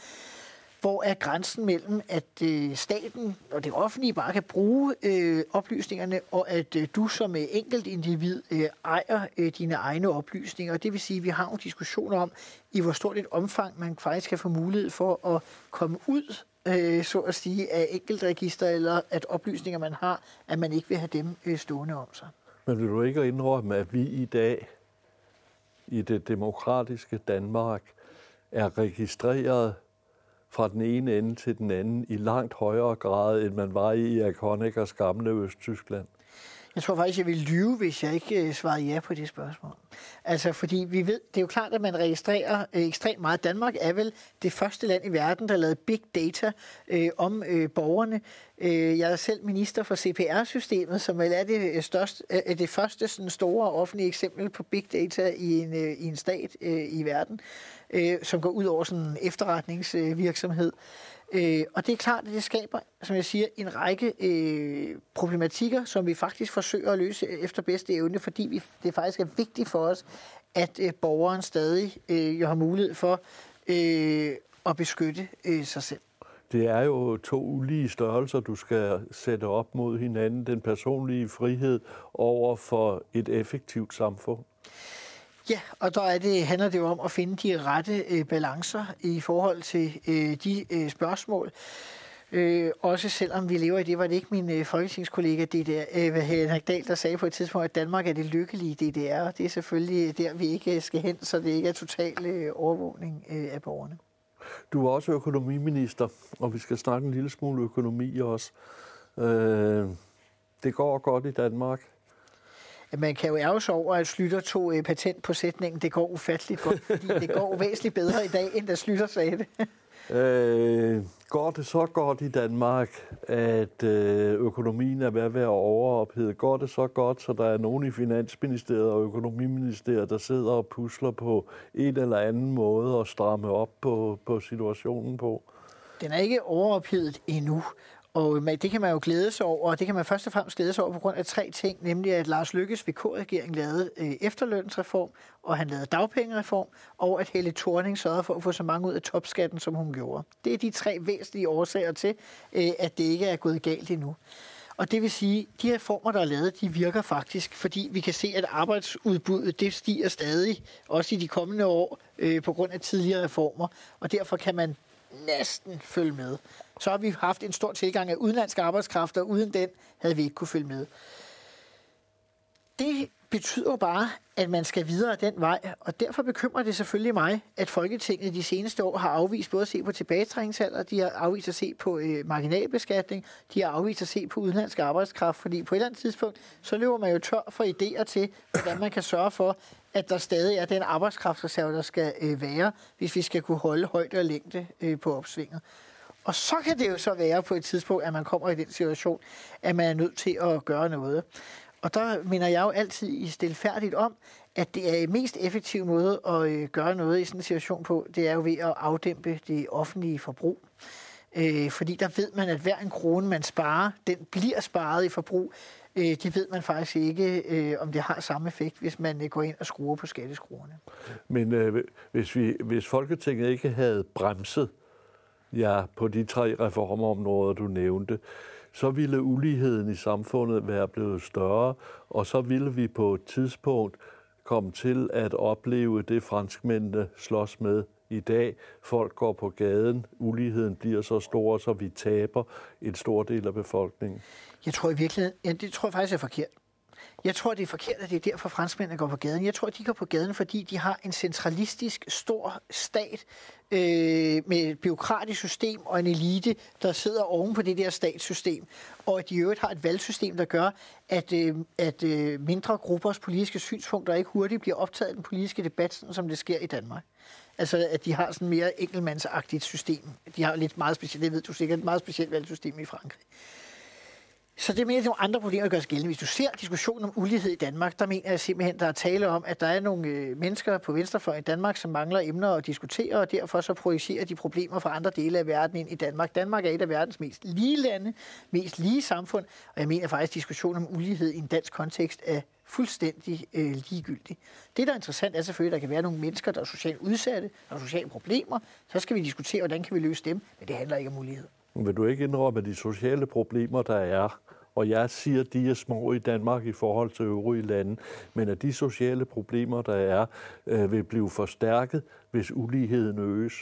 hvor er grænsen mellem, at øh, staten og det offentlige bare kan bruge øh, oplysningerne, og at øh, du som øh, enkelt individ øh, ejer øh, dine egne oplysninger. Det vil sige, at vi har nogle diskussioner om, i hvor stort et omfang man faktisk kan få mulighed for at komme ud øh, så at sige, af enkeltregister, eller at oplysninger, man har, at man ikke vil have dem øh, stående om sig. Men vil du ikke indrømme, at vi i dag, i det demokratiske Danmark, er registreret fra den ene ende til den anden i langt højere grad, end man var i Honeckers gamle Østtyskland? Jeg tror faktisk, jeg vil lyve, hvis jeg ikke øh, svarede ja på det spørgsmål. Altså, fordi vi ved, det er jo klart, at man registrerer øh, ekstremt meget. Danmark er vel det første land i verden, der lavede big data øh, om øh, borgerne. Øh, jeg er selv minister for CPR-systemet, som vel er det, øh, største, øh, øh, det første sådan store offentlige eksempel på big data i en, øh, i en stat øh, i verden, øh, som går ud over sådan en efterretningsvirksomhed. Øh, Øh, og det er klart, at det skaber, som jeg siger, en række øh, problematikker, som vi faktisk forsøger at løse efter bedste evne, fordi vi, det faktisk er vigtigt for os, at øh, borgeren stadig øh, jo har mulighed for øh, at beskytte øh, sig selv. Det er jo to ulige størrelser, du skal sætte op mod hinanden. Den personlige frihed over for et effektivt samfund. Ja, og der er det, handler det jo om at finde de rette øh, balancer i forhold til øh, de øh, spørgsmål. Øh, også selvom vi lever i det, var det ikke min øh, folketingskollega DDR, øh, Henrik Dahl, der sagde på et tidspunkt, at Danmark er det lykkelige DDR. Det er selvfølgelig der, vi ikke øh, skal hen, så det ikke er total øh, overvågning øh, af borgerne. Du er også økonomiminister, og vi skal snakke en lille smule økonomi også. Øh, det går godt i Danmark. Man kan jo ærge sig over, at Slytter tog øh, patent på sætningen, det går ufatteligt godt, fordi det går væsentligt bedre i dag, end da Slytter sagde det. øh, går det så godt i Danmark, at øh, økonomien er ved at være overophedet? Går det så godt, så der er nogen i Finansministeriet og Økonomiministeriet, der sidder og pusler på en eller anden måde og stramme op på, på situationen på? Den er ikke overophedet endnu, og øh, det kan man jo glæde sig over, og det kan man først og fremmest glæde sig over på grund af tre ting, nemlig at Lars Lykkes VK-regering lavede øh, efterlønsreform, og han lavede dagpengereform, og at Helle Thorning sørgede for at få så mange ud af topskatten, som hun gjorde. Det er de tre væsentlige årsager til, øh, at det ikke er gået galt endnu. Og det vil sige, at de reformer, der er lavet, de virker faktisk, fordi vi kan se, at arbejdsudbuddet det stiger stadig, også i de kommende år, øh, på grund af tidligere reformer. Og derfor kan man næsten følge med. Så har vi haft en stor tilgang af udenlandske og uden den havde vi ikke kunne følge med. Det betyder bare, at man skal videre den vej, og derfor bekymrer det selvfølgelig mig, at Folketinget de seneste år har afvist både at se på tilbagetrækningsalder, de har afvist at se på øh, marginalbeskatning, de har afvist at se på udenlandsk arbejdskraft, fordi på et eller andet tidspunkt, så løber man jo tør for idéer til, hvordan man kan sørge for, at der stadig er den arbejdskraftreserve, der skal øh, være, hvis vi skal kunne holde højde og længde øh, på opsvinget. Og så kan det jo så være på et tidspunkt, at man kommer i den situation, at man er nødt til at gøre noget. Og der mener jeg jo altid i stilfærdigt om, at det er mest effektive måde at øh, gøre noget i sådan en situation på, det er jo ved at afdæmpe det offentlige forbrug. Øh, fordi der ved man, at hver en krone, man sparer, den bliver sparet i forbrug. Øh, det ved man faktisk ikke, øh, om det har samme effekt, hvis man øh, går ind og skruer på skatteskruerne. Men øh, hvis, vi, hvis Folketinget ikke havde bremset ja, på de tre reformområder, du nævnte, så ville uligheden i samfundet være blevet større, og så ville vi på et tidspunkt komme til at opleve det, franskmændene slås med i dag. Folk går på gaden, uligheden bliver så stor, så vi taber en stor del af befolkningen. Jeg tror i virkeligheden, ja, det tror jeg faktisk er forkert. Jeg tror, det er forkert, at det er derfor franskmændene går på gaden. Jeg tror, de går på gaden, fordi de har en centralistisk, stor stat øh, med et byråkratisk system og en elite, der sidder oven på det der statssystem. Og at de i øvrigt har et valgsystem, der gør, at, øh, at øh, mindre gruppers politiske synspunkter ikke hurtigt bliver optaget i den politiske debat, sådan som det sker i Danmark. Altså, at de har sådan mere enkeltmandsagtigt system. De har lidt meget specielt, det ved du sikkert, et meget specielt valgsystem i Frankrig. Så det er mere nogle andre problemer, gør sig gældende. Hvis du ser diskussionen om ulighed i Danmark, der mener jeg simpelthen, der er tale om, at der er nogle øh, mennesker på venstrefløjen i Danmark, som mangler emner at diskutere, og derfor så projicerer de problemer fra andre dele af verden ind i Danmark. Danmark er et af verdens mest lige lande, mest lige samfund, og jeg mener faktisk, at diskussionen om ulighed i en dansk kontekst er fuldstændig øh, ligegyldig. Det, der er interessant, er selvfølgelig, at der kan være nogle mennesker, der er socialt udsatte, der har sociale problemer. Så skal vi diskutere, hvordan kan vi løse dem, men det handler ikke om ulighed. Vil du ikke indrømme, de sociale problemer, der er, og jeg siger, de er små i Danmark i forhold til øvrige lande, men at de sociale problemer, der er, øh, vil blive forstærket, hvis uligheden øges?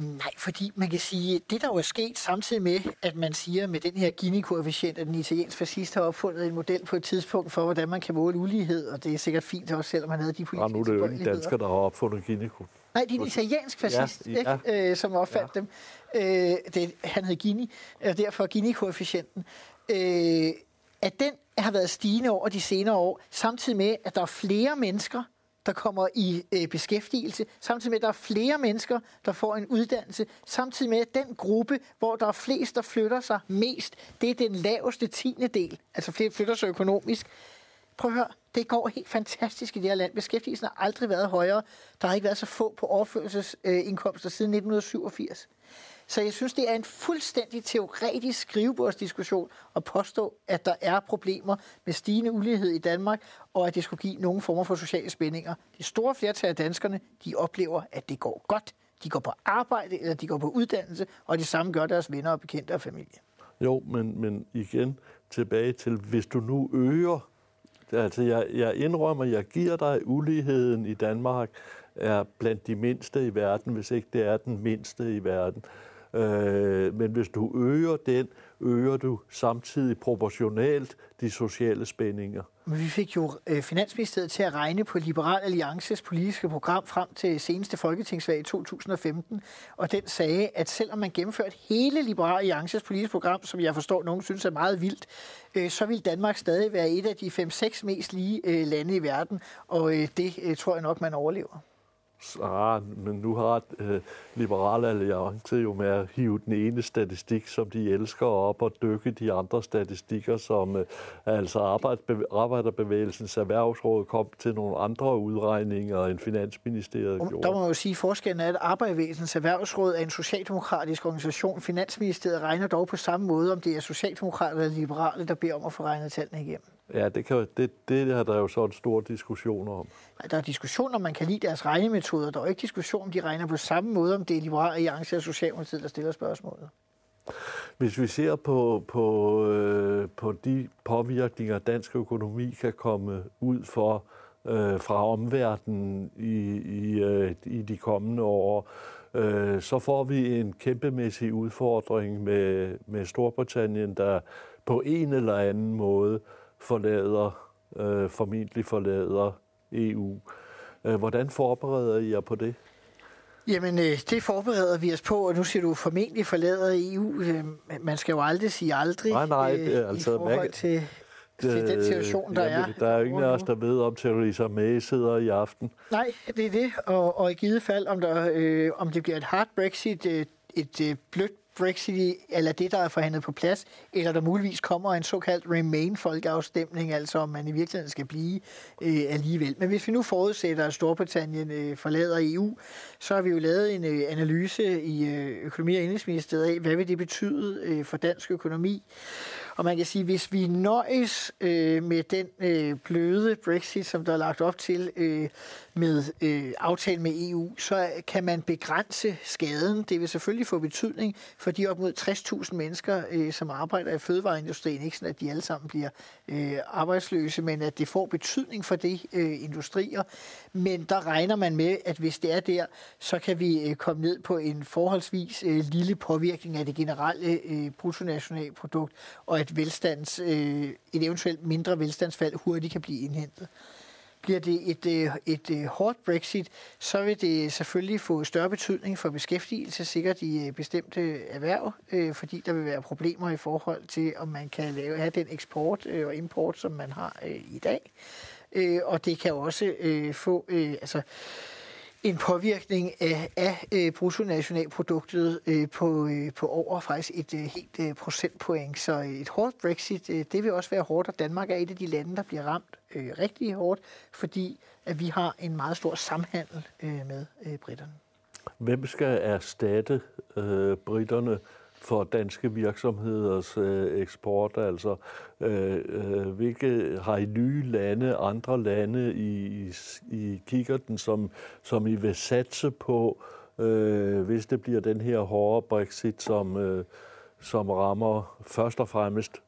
Nej, fordi man kan sige, det der jo er sket samtidig med, at man siger med den her Gini-koefficient, at den italienske fascist har opfundet en model på et tidspunkt for, hvordan man kan måle ulighed, og det er sikkert fint også, selvom man havde de politiske ja, nu er det jo ikke dansker, der har opfundet Gini. Nej, det er en italiensk fascist, ja, ikke? Ja. Øh, som opfandt ja. dem. Øh, det, han hed Gini, og derfor Gini-koefficienten. Øh, at den har været stigende over de senere år, samtidig med, at der er flere mennesker, der kommer i øh, beskæftigelse, samtidig med, at der er flere mennesker, der får en uddannelse, samtidig med, at den gruppe, hvor der er flest, der flytter sig mest, det er den laveste tiende del, altså flere flytter sig økonomisk. Prøv at høre, det går helt fantastisk i det her land. Beskæftigelsen har aldrig været højere. Der har ikke været så få på overførselsindkomster siden 1987. Så jeg synes, det er en fuldstændig teoretisk skrivebordsdiskussion at påstå, at der er problemer med stigende ulighed i Danmark, og at det skulle give nogen former for sociale spændinger. Det store flertal af danskerne, de oplever, at det går godt. De går på arbejde, eller de går på uddannelse, og det samme gør deres venner og bekendte og familie. Jo, men, men igen tilbage til, hvis du nu øger, altså jeg, jeg indrømmer, jeg giver dig uligheden i Danmark, er blandt de mindste i verden, hvis ikke det er den mindste i verden. Øh, men hvis du øger den, øger du samtidig proportionalt de sociale spændinger. Men vi fik jo øh, Finansministeriet til at regne på Liberal Alliances politiske program frem til seneste folketingsvalg i 2015, og den sagde, at selvom man gennemførte hele Liberal Alliances politiske program, som jeg forstår, nogen synes er meget vildt, øh, så vil Danmark stadig være et af de 5-6 mest lige øh, lande i verden, og øh, det øh, tror jeg nok, man overlever. Ah, men nu har øh, Liberale Alliance jo med at hive den ene statistik, som de elsker op og dykke de andre statistikker, som øh, altså Arbejderbevægelsens Erhvervsråd kom til nogle andre udregninger end Finansministeriet gjorde. Der må man jo sige, at forskellen er, at Arbejderbevægelsens Erhvervsråd er en socialdemokratisk organisation. Finansministeriet regner dog på samme måde, om det er socialdemokrater eller liberale, der beder om at få regnet tallene igennem. Ja, det, kan, det, det har der jo så en stor diskussion om. Der er diskussion om, man kan lide deres regnemetoder. Der er jo ikke diskussion om, de regner på samme måde, om det er Liberale Alliance og Socialdemokratiet, der stiller spørgsmålet. Hvis vi ser på, på, øh, på de påvirkninger, dansk økonomi kan komme ud for øh, fra omverdenen i, i, øh, i de kommende år, øh, så får vi en kæmpemæssig udfordring med, med Storbritannien, der på en eller anden måde forlader øh, formentlig forlader EU. Øh, hvordan forbereder I jer på det? Jamen, øh, det forbereder vi os på, og nu siger du formentlig forlader EU. Øh, man skal jo aldrig sige aldrig nej, nej, det, er altså, i forhold til, til den situation, der jamen, er. Der er jo ingen af os, der ved, om Theresa May sidder i aften. Nej, det er det. Og, og i givet fald, om, der, øh, om det bliver et hard Brexit, et, et blødt Brexit, eller det, der er forhandlet på plads, eller der muligvis kommer en såkaldt Remain-folkeafstemning, altså om man i virkeligheden skal blive øh, alligevel. Men hvis vi nu forudsætter, at Storbritannien øh, forlader EU, så har vi jo lavet en øh, analyse i øh, Økonomi- og Indrigsministeriet af, hvad vil det betyde øh, for dansk økonomi. Og man kan sige, hvis vi nøjes øh, med den øh, bløde Brexit, som der er lagt op til øh, med øh, aftalen med EU, så kan man begrænse skaden. Det vil selvfølgelig få betydning for de op mod 60.000 mennesker, øh, som arbejder i fødevareindustrien. Ikke sådan, at de alle sammen bliver øh, arbejdsløse, men at det får betydning for de øh, industrier. Men der regner man med, at hvis det er der, så kan vi øh, komme ned på en forholdsvis øh, lille påvirkning af det generelle øh, bruttonationalprodukt, og at velstands, øh, et eventuelt mindre velstandsfald hurtigt kan blive indhentet. Bliver det et, øh, et, et hårdt Brexit, så vil det selvfølgelig få større betydning for beskæftigelse, sikkert i øh, bestemte erhverv, fordi der vil være problemer i forhold til, om man kan lave, have den eksport og import, som man har i dag. Og det kan også få, altså, en påvirkning af, af øh, bruttonationalproduktet øh, på, øh, på over faktisk et øh, helt øh, procentpoint. Så øh, et hårdt Brexit, øh, det vil også være hårdt, og Danmark er et af de lande, der bliver ramt øh, rigtig hårdt, fordi at vi har en meget stor samhandel øh, med øh, britterne. Hvem skal erstatte øh, britterne for danske virksomheders øh, eksport? Altså, øh, øh, hvilke har I nye lande, andre lande i, i, i den, som, som I vil satse på, øh, hvis det bliver den her hårde Brexit, som, øh, som rammer først og fremmest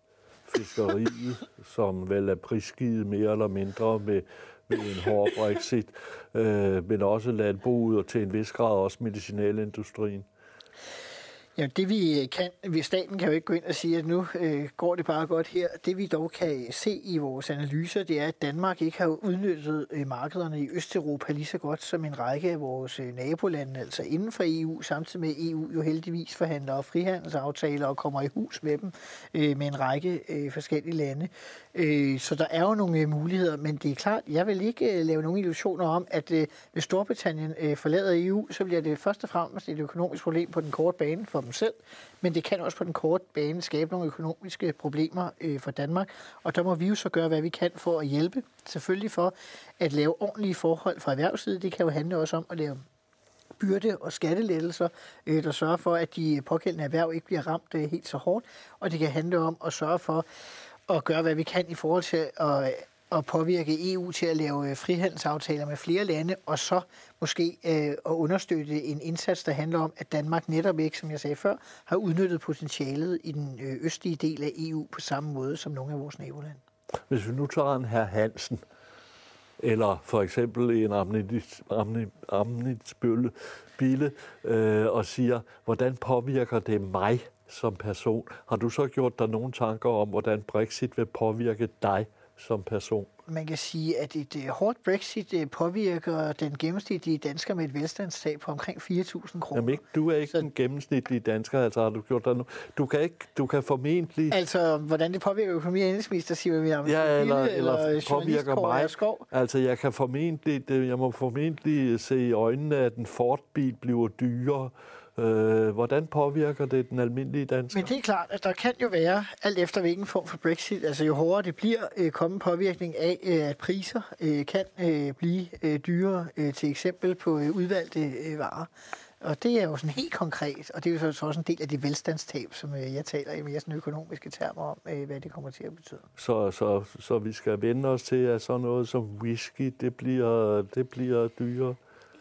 fiskeriet, som vel er prisgivet mere eller mindre med, med en hård Brexit, øh, men også landbruget og til en vis grad også medicinalindustrien. Ja, det vi kan, hvis staten kan jo ikke gå ind og sige, at nu øh, går det bare godt her. Det vi dog kan se i vores analyser, det er, at Danmark ikke har udnyttet øh, markederne i Østeuropa lige så godt som en række af vores øh, nabolande, altså inden for EU, samtidig med EU jo heldigvis forhandler frihandelsaftaler og kommer i hus med dem øh, med en række øh, forskellige lande. Øh, så der er jo nogle øh, muligheder, men det er klart, jeg vil ikke øh, lave nogen illusioner om, at øh, hvis Storbritannien øh, forlader EU, så bliver det først og fremmest et økonomisk problem på den korte bane for dem selv, men det kan også på den korte bane skabe nogle økonomiske problemer øh, for Danmark, og der må vi jo så gøre, hvad vi kan for at hjælpe, selvfølgelig for at lave ordentlige forhold for erhvervslivet. Det kan jo handle også om at lave byrde- og skattelettelser, øh, der sørger for, at de pågældende erhverv ikke bliver ramt øh, helt så hårdt, og det kan handle om at sørge for at gøre, hvad vi kan i forhold til at at påvirke EU til at lave øh, frihandelsaftaler med flere lande, og så måske øh, at understøtte en indsats, der handler om, at Danmark netop ikke, som jeg sagde før, har udnyttet potentialet i den øh, østlige del af EU på samme måde som nogle af vores nabolande. Hvis vi nu tager en herr Hansen, eller for eksempel en Amnitsbølle Bille, øh, og siger, hvordan påvirker det mig som person? Har du så gjort dig nogle tanker om, hvordan Brexit vil påvirke dig som person? Man kan sige, at et uh, hårdt Brexit uh, påvirker den gennemsnitlige dansker med et velstandstab på omkring 4.000 kroner. Jamen ikke, du er ikke så... den gennemsnitlige dansker, altså har du gjort dig nu. Du kan, ikke, du kan formentlig... Altså, hvordan det påvirker økonomi og indrigsminister, siger vi om ja, eller, eller, eller påvirker mig. Skov. Altså, jeg kan formentlig, det, jeg må formentlig se i øjnene, at en Ford-bil bliver dyrere, Øh, hvordan påvirker det den almindelige dansker? Men det er klart, at der kan jo være, alt efter hvilken form for Brexit, altså jo hårdere det bliver, øh, komme påvirkning af, øh, at priser øh, kan øh, blive øh, dyrere, øh, til eksempel på øh, udvalgte øh, varer. Og det er jo sådan helt konkret, og det er jo så også en del af det velstandstab, som øh, jeg taler i mere sådan økonomiske termer om, øh, hvad det kommer til at betyde. Så, så, så vi skal vende os til, at sådan noget som whisky, det bliver, det bliver dyrere?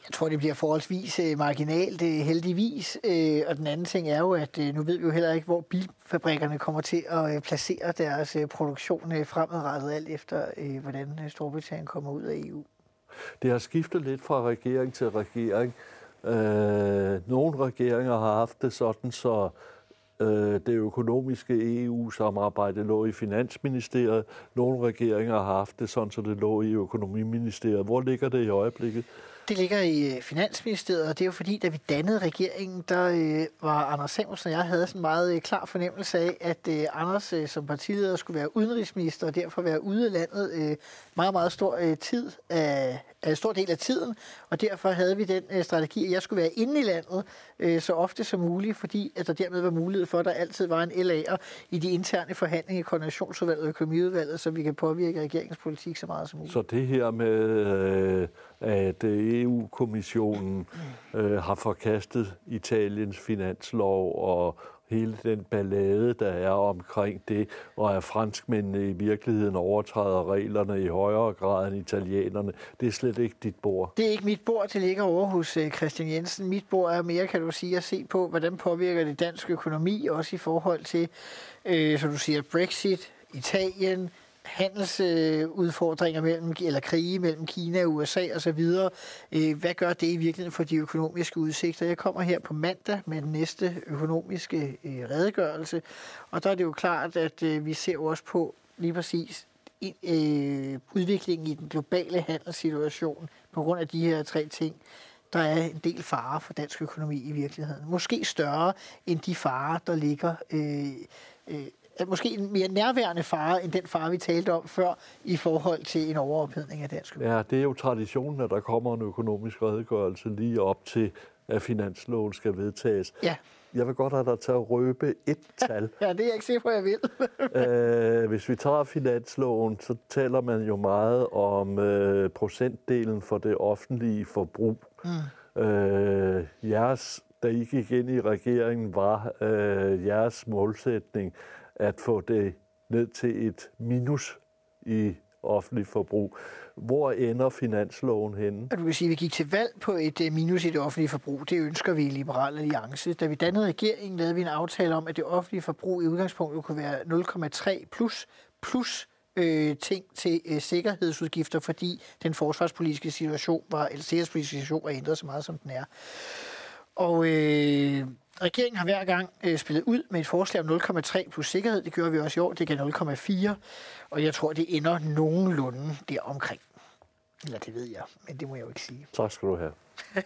Jeg tror, det bliver forholdsvis øh, marginalt, øh, heldigvis. Øh, og den anden ting er jo, at nu ved vi jo heller ikke, hvor bilfabrikkerne kommer til at placere deres produktion fremadrettet, alt efter hvordan Storbritannien kommer ud af EU. Det har skiftet lidt fra regering til regering. Øh, nogle regeringer har haft det sådan, så Øh, det økonomiske EU-samarbejde lå i Finansministeriet. Nogle regeringer har haft det sådan, så det lå i Økonomiministeriet. Hvor ligger det i øjeblikket? Det ligger i øh, Finansministeriet, og det er jo fordi, da vi dannede regeringen, der øh, var Anders Samuelsen og jeg havde sådan en meget øh, klar fornemmelse af, at øh, Anders øh, som partileder skulle være udenrigsminister og derfor være ude af landet øh, meget, meget stor øh, tid af, af stor del af tiden, og derfor havde vi den øh, strategi, at jeg skulle være inde i landet øh, så ofte som muligt, fordi at der dermed var mulighed for, at der altid var en LA'er i de interne forhandlinger i koordinationsudvalget og økonomiudvalget, så vi kan påvirke regeringspolitik så meget som muligt. Så det her med, øh, at øh, EU-kommissionen øh, har forkastet Italiens finanslov og hele den ballade, der er omkring det, og at franskmændene i virkeligheden overtræder reglerne i højere grad end italienerne. Det er slet ikke dit bord. Det er ikke mit bord, det ligger over hos øh, Christian Jensen. Mit bord er mere, kan du sige, at se på, hvordan påvirker det dansk økonomi, også i forhold til, øh, som du siger, Brexit, Italien, handelsudfordringer mellem, eller krige mellem Kina og USA osv. Øh, hvad gør det i virkeligheden for de økonomiske udsigter? Jeg kommer her på mandag med den næste økonomiske øh, redegørelse, og der er det jo klart, at øh, vi ser også på lige præcis udviklingen i den globale handelssituation på grund af de her tre ting der er en del fare for dansk økonomi i virkeligheden. Måske større end de farer, der ligger øh, øh, måske en mere nærværende fare, end den fare, vi talte om før, i forhold til en overophedning af dansk økonomi. Ja, det er jo traditionen, at der kommer en økonomisk redegørelse lige op til, at finansloven skal vedtages. Ja. Jeg vil godt have dig til at røbe et tal. ja, det er jeg ikke sikker på, jeg vil. øh, hvis vi tager finansloven, så taler man jo meget om øh, procentdelen for det offentlige forbrug. Mm. Øh, jeres, da I gik ind i regeringen, var øh, jeres målsætning, at få det ned til et minus i offentlig forbrug. Hvor ender finansloven henne? Du kan sige, at vi gik til valg på et øh, minus i det offentlige forbrug. Det ønsker vi i Liberal Alliance. Da vi dannede regeringen, lavede vi en aftale om, at det offentlige forbrug i udgangspunktet kunne være 0,3 plus, plus øh, ting til øh, sikkerhedsudgifter, fordi den forsvarspolitiske situation var, eller sikkerhedspolitiske situation var ændret så meget, som den er. Og øh, regeringen har hver gang øh, spillet ud med et forslag om 0,3 plus sikkerhed. Det gjorde vi også i år. Det gav 0,4. Og jeg tror, det ender nogenlunde der omkring. Eller det ved jeg, men det må jeg jo ikke sige. Tak skal du have.